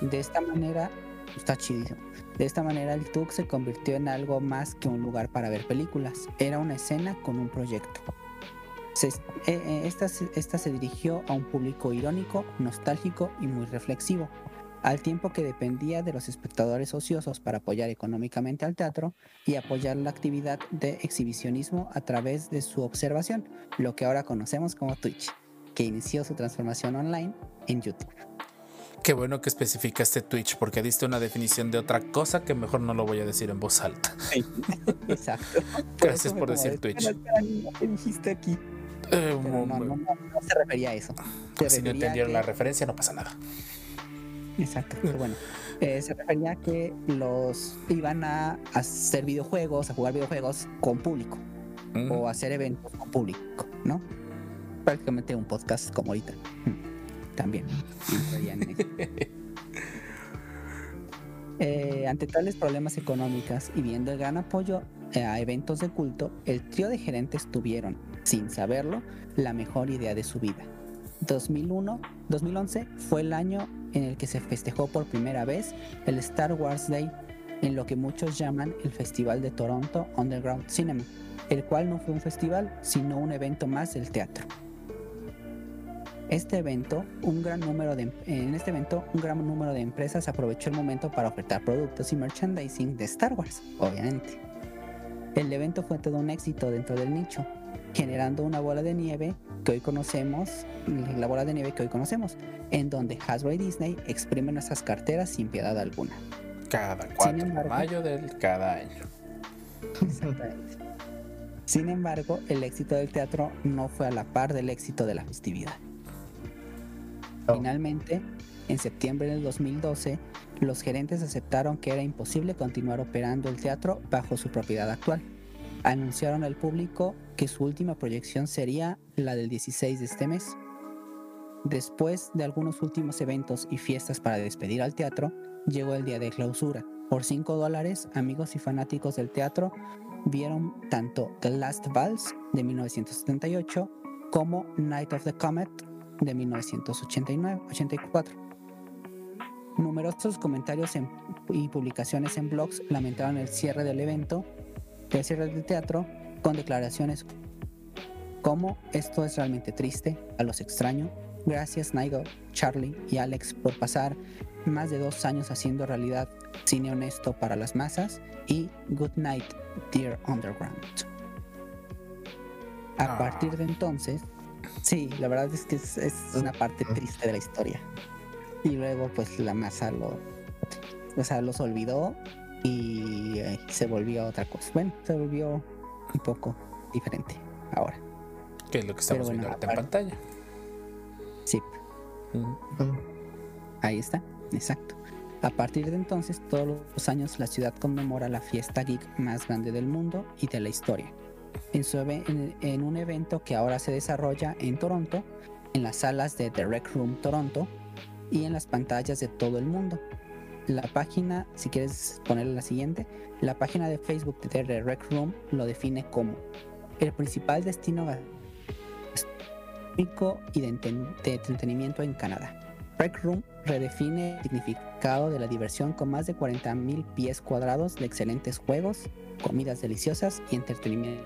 De esta manera, está chidísimo. De esta manera el TUC se convirtió en algo más que un lugar para ver películas. Era una escena con un proyecto. Eh, eh, esta, esta se dirigió a un público irónico, nostálgico y muy reflexivo al tiempo que dependía de los espectadores ociosos para apoyar económicamente al teatro y apoyar la actividad de exhibicionismo a través de su observación, lo que ahora conocemos como Twitch, que inició su transformación online en YouTube. Qué bueno que especificaste Twitch porque diste una definición de otra cosa que mejor no lo voy a decir en voz alta. Exacto. Gracias por como decir de, Twitch. "Espera, espera, ¿qué dijiste aquí? Eh, no, no, no, no se refería a eso. Se si no refería entendieron que- la referencia, no pasa nada. Exacto, pero bueno. eh, se refería a que los iban a hacer videojuegos, a jugar videojuegos con público. O hacer eventos con público, ¿no? Prácticamente un podcast como ahorita. Mm, También. Eh, ante tales problemas económicos y viendo el gran apoyo eh, a eventos de culto, el trío de gerentes tuvieron, sin saberlo, la mejor idea de su vida. 2001, 2011 fue el año en el que se festejó por primera vez el Star Wars Day, en lo que muchos llaman el Festival de Toronto Underground Cinema, el cual no fue un festival, sino un evento más del teatro. Este evento, un gran número de, en este evento, un gran número de empresas aprovechó el momento para ofertar productos y merchandising de Star Wars, obviamente. El evento fue todo un éxito dentro del nicho, generando una bola de nieve que hoy conocemos, la bola de nieve que hoy conocemos, en donde Hasbro y Disney exprimen esas carteras sin piedad alguna. Cada 4 de embargo- mayo del cada año. Exactamente. Sin embargo, el éxito del teatro no fue a la par del éxito de la festividad. Oh. Finalmente, en septiembre del 2012, los gerentes aceptaron que era imposible continuar operando el teatro bajo su propiedad actual. Anunciaron al público que su última proyección sería la del 16 de este mes. Después de algunos últimos eventos y fiestas para despedir al teatro, llegó el día de clausura. Por 5 dólares, amigos y fanáticos del teatro vieron tanto The Last Vals de 1978 como Night of the Comet de 1989-84. Numerosos comentarios en- y publicaciones en blogs lamentaron el cierre del evento, cierre del teatro, con declaraciones como esto es realmente triste, a los extraño. Gracias Nigel, Charlie y Alex por pasar más de dos años haciendo realidad cine honesto para las masas y Good Night, Dear Underground. A Ah. partir de entonces, sí, la verdad es que es, es una parte Ujú. triste de la historia. Y luego pues la masa lo, o sea, los olvidó y eh, se volvió otra cosa. Bueno, se volvió un poco diferente ahora. Que es lo que estamos bueno, viendo ahorita en pantalla. Sí, Ujú. Ahí está, exacto. A partir de entonces, todos los años la ciudad conmemora la fiesta geek más grande del mundo y de la historia. En, su en un evento que ahora se desarrolla en Toronto, en las salas de The Rec Room Toronto y en las pantallas de todo el mundo. La página, si quieres ponerle la siguiente, la página de Facebook de The Rec Room lo define como el principal destino gastronómico y de entretenimiento en Canadá. Rec Room redefine el significado de la diversión con más de 40.000 pies cuadrados de excelentes juegos, comidas deliciosas y entretenimiento.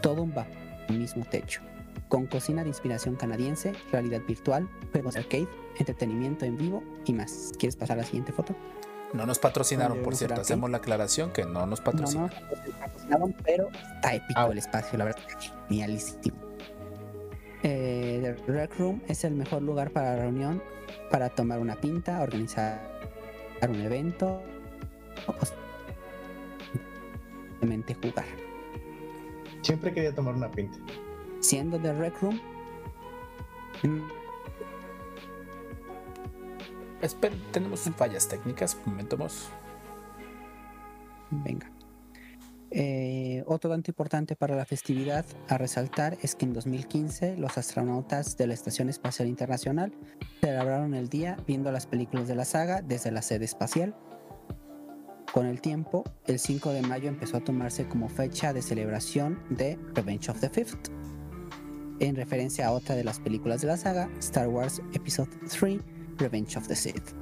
Todo un bajo el mismo techo. Con cocina de inspiración canadiense, realidad virtual, juegos arcade, entretenimiento en vivo y más. ¿Quieres pasar a la siguiente foto? No nos patrocinaron, por cierto. Hacemos la aclaración que no nos No, no, no se patrocinaron, pero está épico Au. el espacio, la verdad. Genialísimo. Eh, The Rec Room es el mejor lugar para reunión, para tomar una pinta, organizar un evento o simplemente jugar. Siempre quería tomar una pinta. Siendo The Rec Room, Espera, tenemos fallas técnicas. Comentamos. Venga. Eh, otro dato importante para la festividad a resaltar es que en 2015 los astronautas de la Estación Espacial Internacional celebraron el día viendo las películas de la saga desde la sede espacial. Con el tiempo, el 5 de mayo empezó a tomarse como fecha de celebración de Revenge of the Fifth, en referencia a otra de las películas de la saga, Star Wars Episode 3, Revenge of the Sith.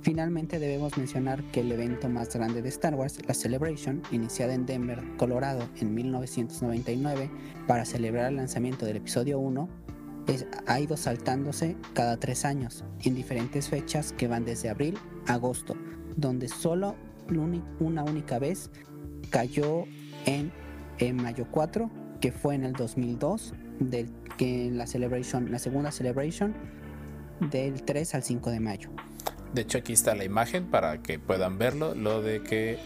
Finalmente debemos mencionar que el evento más grande de Star Wars, la Celebration, iniciada en Denver, Colorado en 1999 para celebrar el lanzamiento del episodio 1, es- ha ido saltándose cada tres años en diferentes fechas que van desde abril a agosto, donde solo una única vez cayó en mayo 4, que fue en el 2002, del, que en la Celebration, la segunda Celebration, del 3 al 5 de mayo. De hecho, aquí está la imagen para que puedan verlo. Lo de que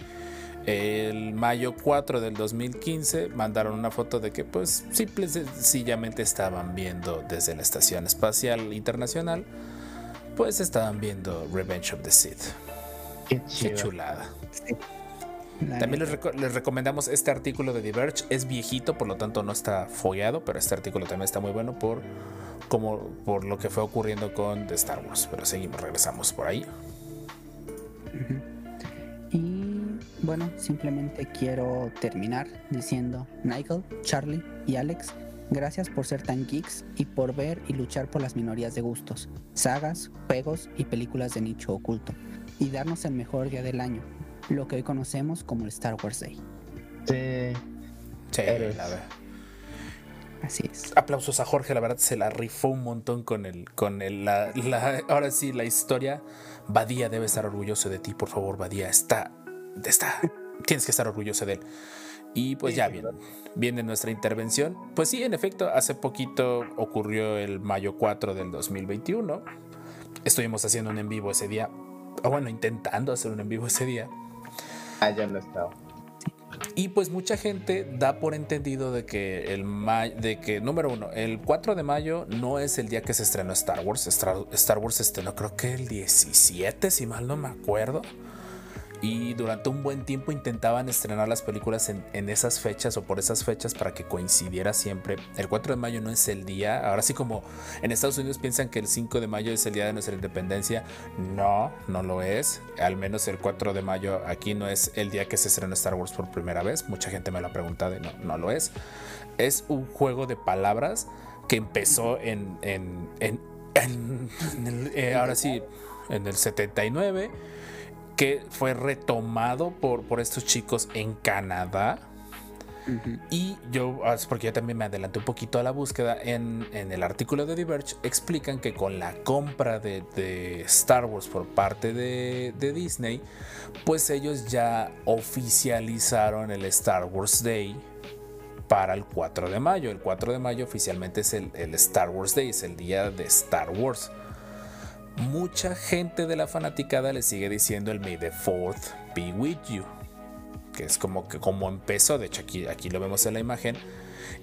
el mayo 4 del 2015 mandaron una foto de que, pues, simple y sencillamente estaban viendo desde la Estación Espacial Internacional, pues estaban viendo Revenge of the Sith. Qué Qué chulada. La También les, reco- les recomendamos este artículo de Diverge. Es viejito, por lo tanto no está fogueado, pero este artículo también está muy bueno por, como, por lo que fue ocurriendo con The Star Wars. Pero seguimos, regresamos por ahí. bueno, simplemente quiero terminar diciendo, Nigel, Charlie y Alex, gracias por ser tan geeks y por ver y luchar por las minorías de gustos, sagas, juegos y películas de nicho oculto, y darnos el mejor día del año, lo que hoy conocemos como el Star Wars Day. Sí. Sí, Eres. la verdad. Así es. Aplausos a Jorge, la verdad se la rifó un montón con el, con el, la, la- ahora sí, la historia. Badía debe estar orgulloso de ti, por favor, Badía, está, está, tienes que estar orgulloso de él. Y pues ya viene, viene nuestra intervención. Pues sí, en efecto, hace poquito ocurrió el mayo 4 del 2021. Estuvimos haciendo un en vivo ese día, o bueno, intentando hacer un en vivo ese día. Ah, yo no estaba. Y pues mucha gente da por entendido de que el de que número uno, el 4 de mayo no es el día que se estrenó Star Wars. Star, Star Wars se estrenó creo que el 17, si mal no me acuerdo. Y durante un buen tiempo intentaban estrenar las películas en, esas fechas o por esas fechas para que coincidiera siempre. El 4 de mayo no es el día. Ahora sí como en Estados Unidos piensan que el 5 de mayo es el día de nuestra independencia. No, no lo es. Al menos el 4 de mayo aquí no es el día que se estrenó Star Wars por primera vez. Mucha gente me lo ha preguntado y no, no lo es. Es un juego de palabras que empezó en... eh, ahora sí, en el 79 que fue retomado por, por estos chicos en Canadá. Y yo, ah, porque yo también me adelanté un poquito a la búsqueda, en, en el artículo de Diverge explican que con la compra de, de Star Wars por parte de, de Disney, pues ellos ya oficializaron el Star Wars Day para el 4 de mayo. El 4 de mayo oficialmente es el, el Star Wars Day, es el día de Star Wars. Mucha gente de la fanaticada le sigue diciendo el May the 4th be with you que es como que como empezó, de hecho aquí, aquí lo vemos en la imagen,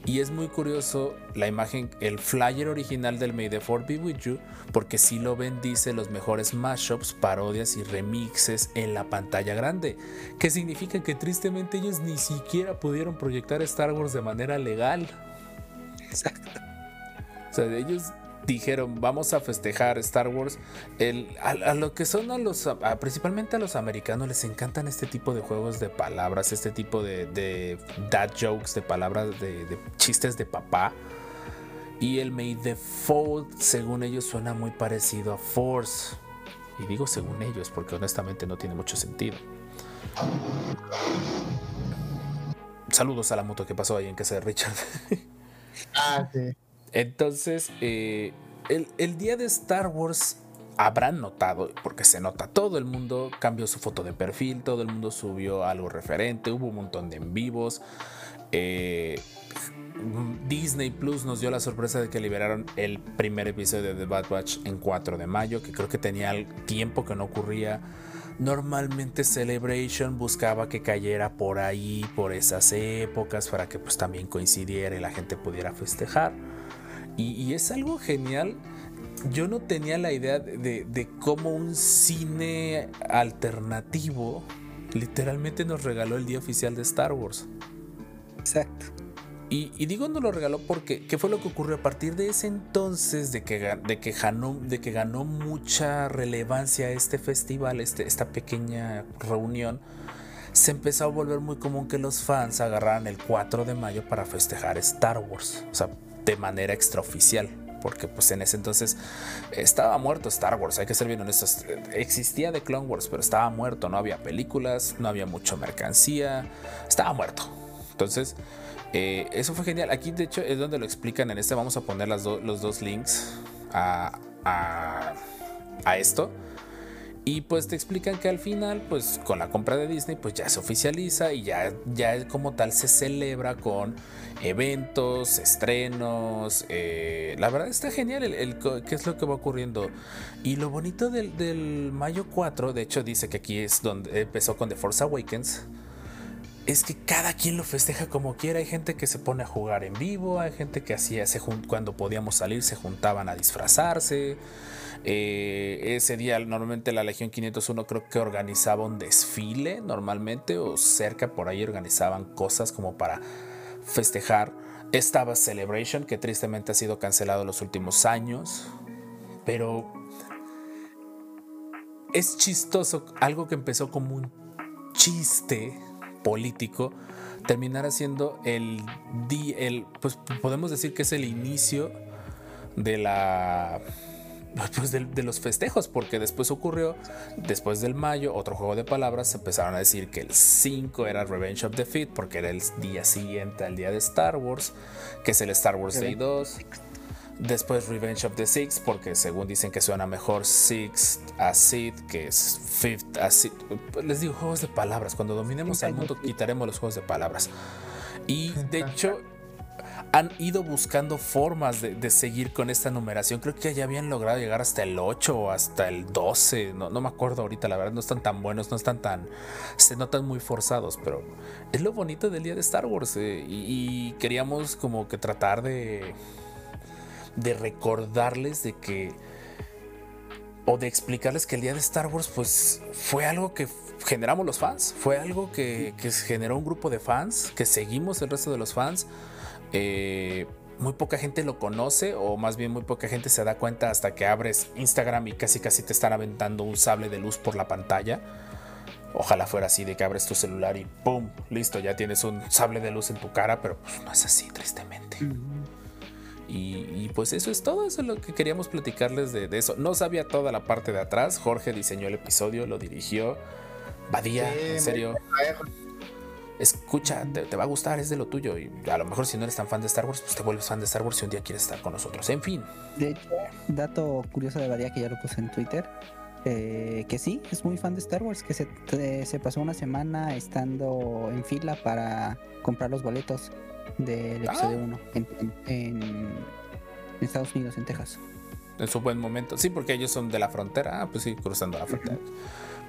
y es muy curioso la imagen, el flyer original del May the Fourth Be With You, porque si lo ven dice los mejores mashups, parodias y remixes en la pantalla grande, que significa que tristemente ellos ni siquiera pudieron proyectar Star Wars de manera legal. Exacto. O sea, ellos dijeron, vamos a festejar Star Wars. El, a, lo que son a los, principalmente a los americanos, les encantan este tipo de juegos de palabras, este tipo de, dad jokes, de palabras, de, chistes de papá. Y el May the Fourth, según ellos, suena muy parecido a Force. Y digo según ellos, porque honestamente no tiene mucho sentido. Saludos a la moto que pasó ahí en casa de Richard. Ah, sí. Entonces, eh, el, el día de Star Wars habrán notado, porque se nota, todo el mundo cambió su foto de perfil, todo el mundo subió algo referente, hubo un montón de en vivos. eh, Disney Plus nos dio la sorpresa de que liberaron el primer episodio de The Bad Batch en 4 de mayo, que creo que tenía el tiempo que no ocurría. Normalmente Celebration buscaba que cayera por ahí, por esas épocas, para que pues también coincidiera y la gente pudiera festejar. Y, y es algo genial. Yo no tenía la idea de, de- cómo un cine alternativo literalmente nos regaló el día oficial de Star Wars. Exacto. Y, y digo no lo regaló porque ¿qué fue lo que ocurrió a partir de ese entonces de que, de que, ganó, de que ganó mucha relevancia este festival, este, esta pequeña reunión? Se empezó a volver muy común que los fans agarraran el 4 de mayo para festejar Star Wars, o sea, de manera extraoficial. Porque pues en ese entonces estaba muerto Star Wars, hay que ser bien honestos. Existía The Clone Wars, pero estaba muerto, no había películas, no había mucha mercancía, estaba muerto. Entonces, eh, eso fue genial. Aquí, de hecho, es donde lo explican. En este vamos a poner las do- los dos links a, a esto. Y pues te explican que al final, pues con la compra de Disney, pues ya se oficializa y ya, ya como tal se celebra con eventos, estrenos. eh, la verdad está genial el, qué es lo que va ocurriendo. Y lo bonito del, del mayo 4, de hecho dice que aquí es donde empezó con The Force Awakens es que cada quien lo festeja como quiera. Hay gente que se pone a jugar en vivo, hay gente que hacía, cuando podíamos salir, se juntaban a disfrazarse. Eh, ese día, normalmente la Legión 501 creo que organizaba un desfile, normalmente, o cerca por ahí organizaban cosas como para festejar. Estaba Celebration, que tristemente ha sido cancelado los últimos años, pero es chistoso, algo que empezó como un chiste político terminara siendo el, el pues podemos decir que es el inicio de la pues de, los festejos, porque después ocurrió, después del mayo, otro juego de palabras, empezaron a decir que el 5 era Revenge of the Fifth, porque era el día siguiente al día de Star Wars, que es el Star Wars Day 2. Después Revenge of the Six, porque según dicen que suena mejor Six a Sith, que es Fifth a Sith. Les digo juegos de palabras. Cuando dominemos el mundo, quitaremos los juegos de palabras. Y de hecho, han ido buscando formas de, seguir con esta numeración. Creo que ya habían logrado llegar hasta el 8 o hasta el 12. No, no, me acuerdo ahorita, la verdad, no están tan buenos, no están tan. Se notan muy forzados, pero es lo bonito del día de Star Wars. Eh, y, queríamos como que tratar de. de recordarles de que. O de explicarles que el día de Star Wars, pues fue algo que generamos los fans. Fue algo que, que generó un grupo de fans, que seguimos el resto de los fans eh, muy poca gente lo conoce o más bien muy poca gente se da cuenta hasta que abres Instagram y casi casi te están aventando un sable de luz por la pantalla. Ojalá fuera así de que abres tu celular y ¡pum! Listo, ya tienes un sable de luz en tu cara, pero pues no es así, tristemente. y, pues eso es todo, eso es lo que queríamos platicarles de, eso. No sabía toda la parte de atrás, Jorge diseñó el episodio, lo dirigió. Badía, en serio escucha, te, va a gustar, es de lo tuyo. Y a lo mejor si no eres tan fan de Star Wars, pues te vuelves fan de Star Wars y un día quieres estar con nosotros. En fin. De hecho, dato curioso de Badía que ya lo puse en Twitter. Eh, que sí, es muy fan de Star Wars, que se, pasó una semana estando en fila para comprar los boletos del episodio 1 ah. en, Estados Unidos, en Texas. En su buen momento. Sí, porque ellos son de la frontera. Ah, pues sí, cruzando la frontera.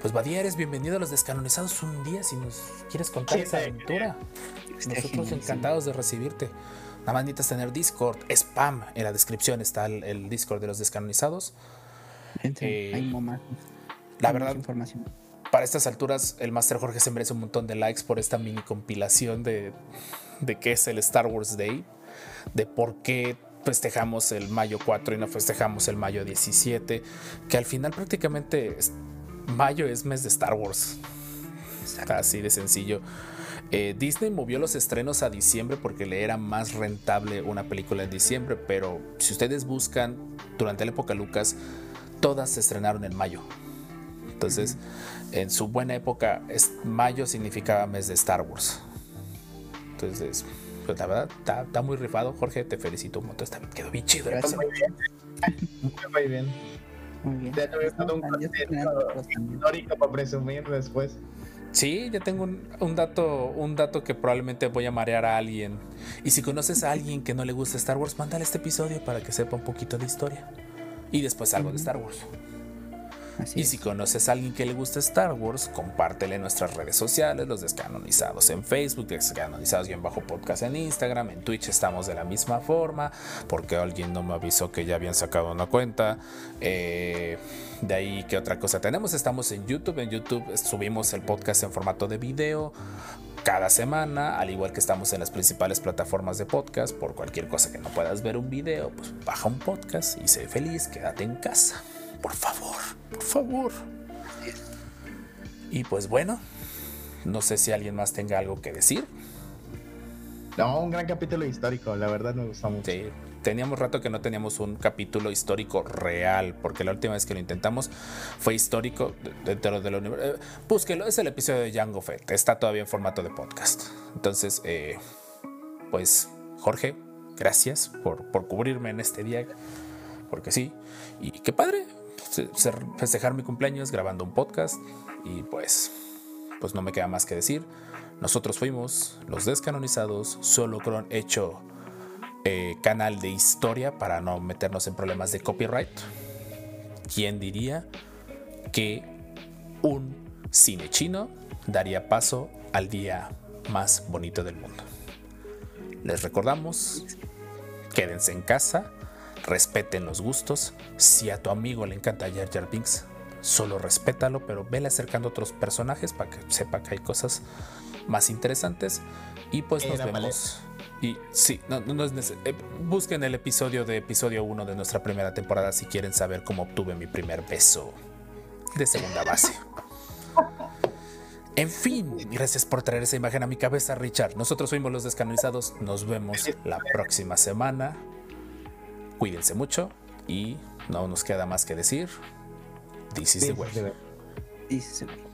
Pues Badía, eres bienvenido a los descanonizados un día si nos quieres contar esa aventura. Nosotros encantados de recibirte. Nada más necesitas tener Discord, spam. En la descripción está el, Discord de los descanonizados. Eh, la verdad, información. para estas alturas, el Master Jorge se merece un montón de likes por esta mini compilación de, de qué es el Star Wars Day, de por qué festejamos el mayo 4 y no festejamos el mayo 17, que al final prácticamente mayo es mes de Star Wars. Así de sencillo. Eh, Disney movió los estrenos a diciembre porque le era más rentable una película en diciembre, pero si ustedes buscan durante la época Lucas, todas se estrenaron en mayo. Entonces, en su buena época, mayo significaba mes de Star Wars. Entonces, pues la verdad, está, muy rifado. Jorge, te felicito un montón. Está, quedó bien chido. Muy bien. Muy bien. Muy bien. Ya te un histórico para presumir después. Sí, ya tengo un, dato, un dato que probablemente voy a marear a alguien. Y si conoces a alguien que no le gusta Star Wars, mándale este episodio para que sepa un poquito de historia. Y después algo de Star Wars y si conoces a alguien que le gusta Star Wars, compártele en nuestras redes sociales, los descanonizados en Facebook, descanonizados y en bajo podcast en Instagram, en Twitch estamos de la misma forma, porque alguien no me avisó que ya habían sacado una cuenta. Eh, de ahí, ¿qué otra cosa tenemos? Estamos en YouTube, en YouTube subimos el podcast en formato de video cada semana, al igual que estamos en las principales plataformas de podcast, por cualquier cosa que no puedas ver un video, pues baja un podcast y sé feliz, quédate en casa. Por favor, por favor. Y pues bueno, no sé si alguien más tenga algo que decir. No, un gran capítulo histórico, la verdad me gusta mucho. Sí, teníamos rato que no teníamos un capítulo histórico real, porque la última vez que lo intentamos fue histórico dentro de lo universo. Eh, búsquelo, es el episodio de Jango Fett, está todavía en formato de podcast. Entonces, eh, pues, Jorge, gracias por, por cubrirme en este día, porque sí, y qué padre, festejar mi cumpleaños grabando un podcast y pues, pues no me queda más que decir. Nosotros fuimos los descanonizados, solo con hecho eh, canal de historia para no meternos en problemas de copyright. ¿Quién diría que un cine chino daría paso al día más bonito del mundo? Les recordamos, quédense en casa, respeten los gustos. Si a tu amigo le encanta Jar Jar Binks, solo respétalo, pero vele acercando a otros personajes para que sepa que hay cosas más interesantes. Y pues nos vemos. Y sí, no, no es. Eh, busquen el episodio de episodio 1 de nuestra primera temporada si quieren saber cómo obtuve mi primer beso de segunda base. En fin, gracias por traer esa imagen a mi cabeza, Richard. Nosotros fuimos los descanonizados. Nos vemos la próxima semana. Cuídense mucho y no nos queda más que decir. This is the way. Dice ese güey.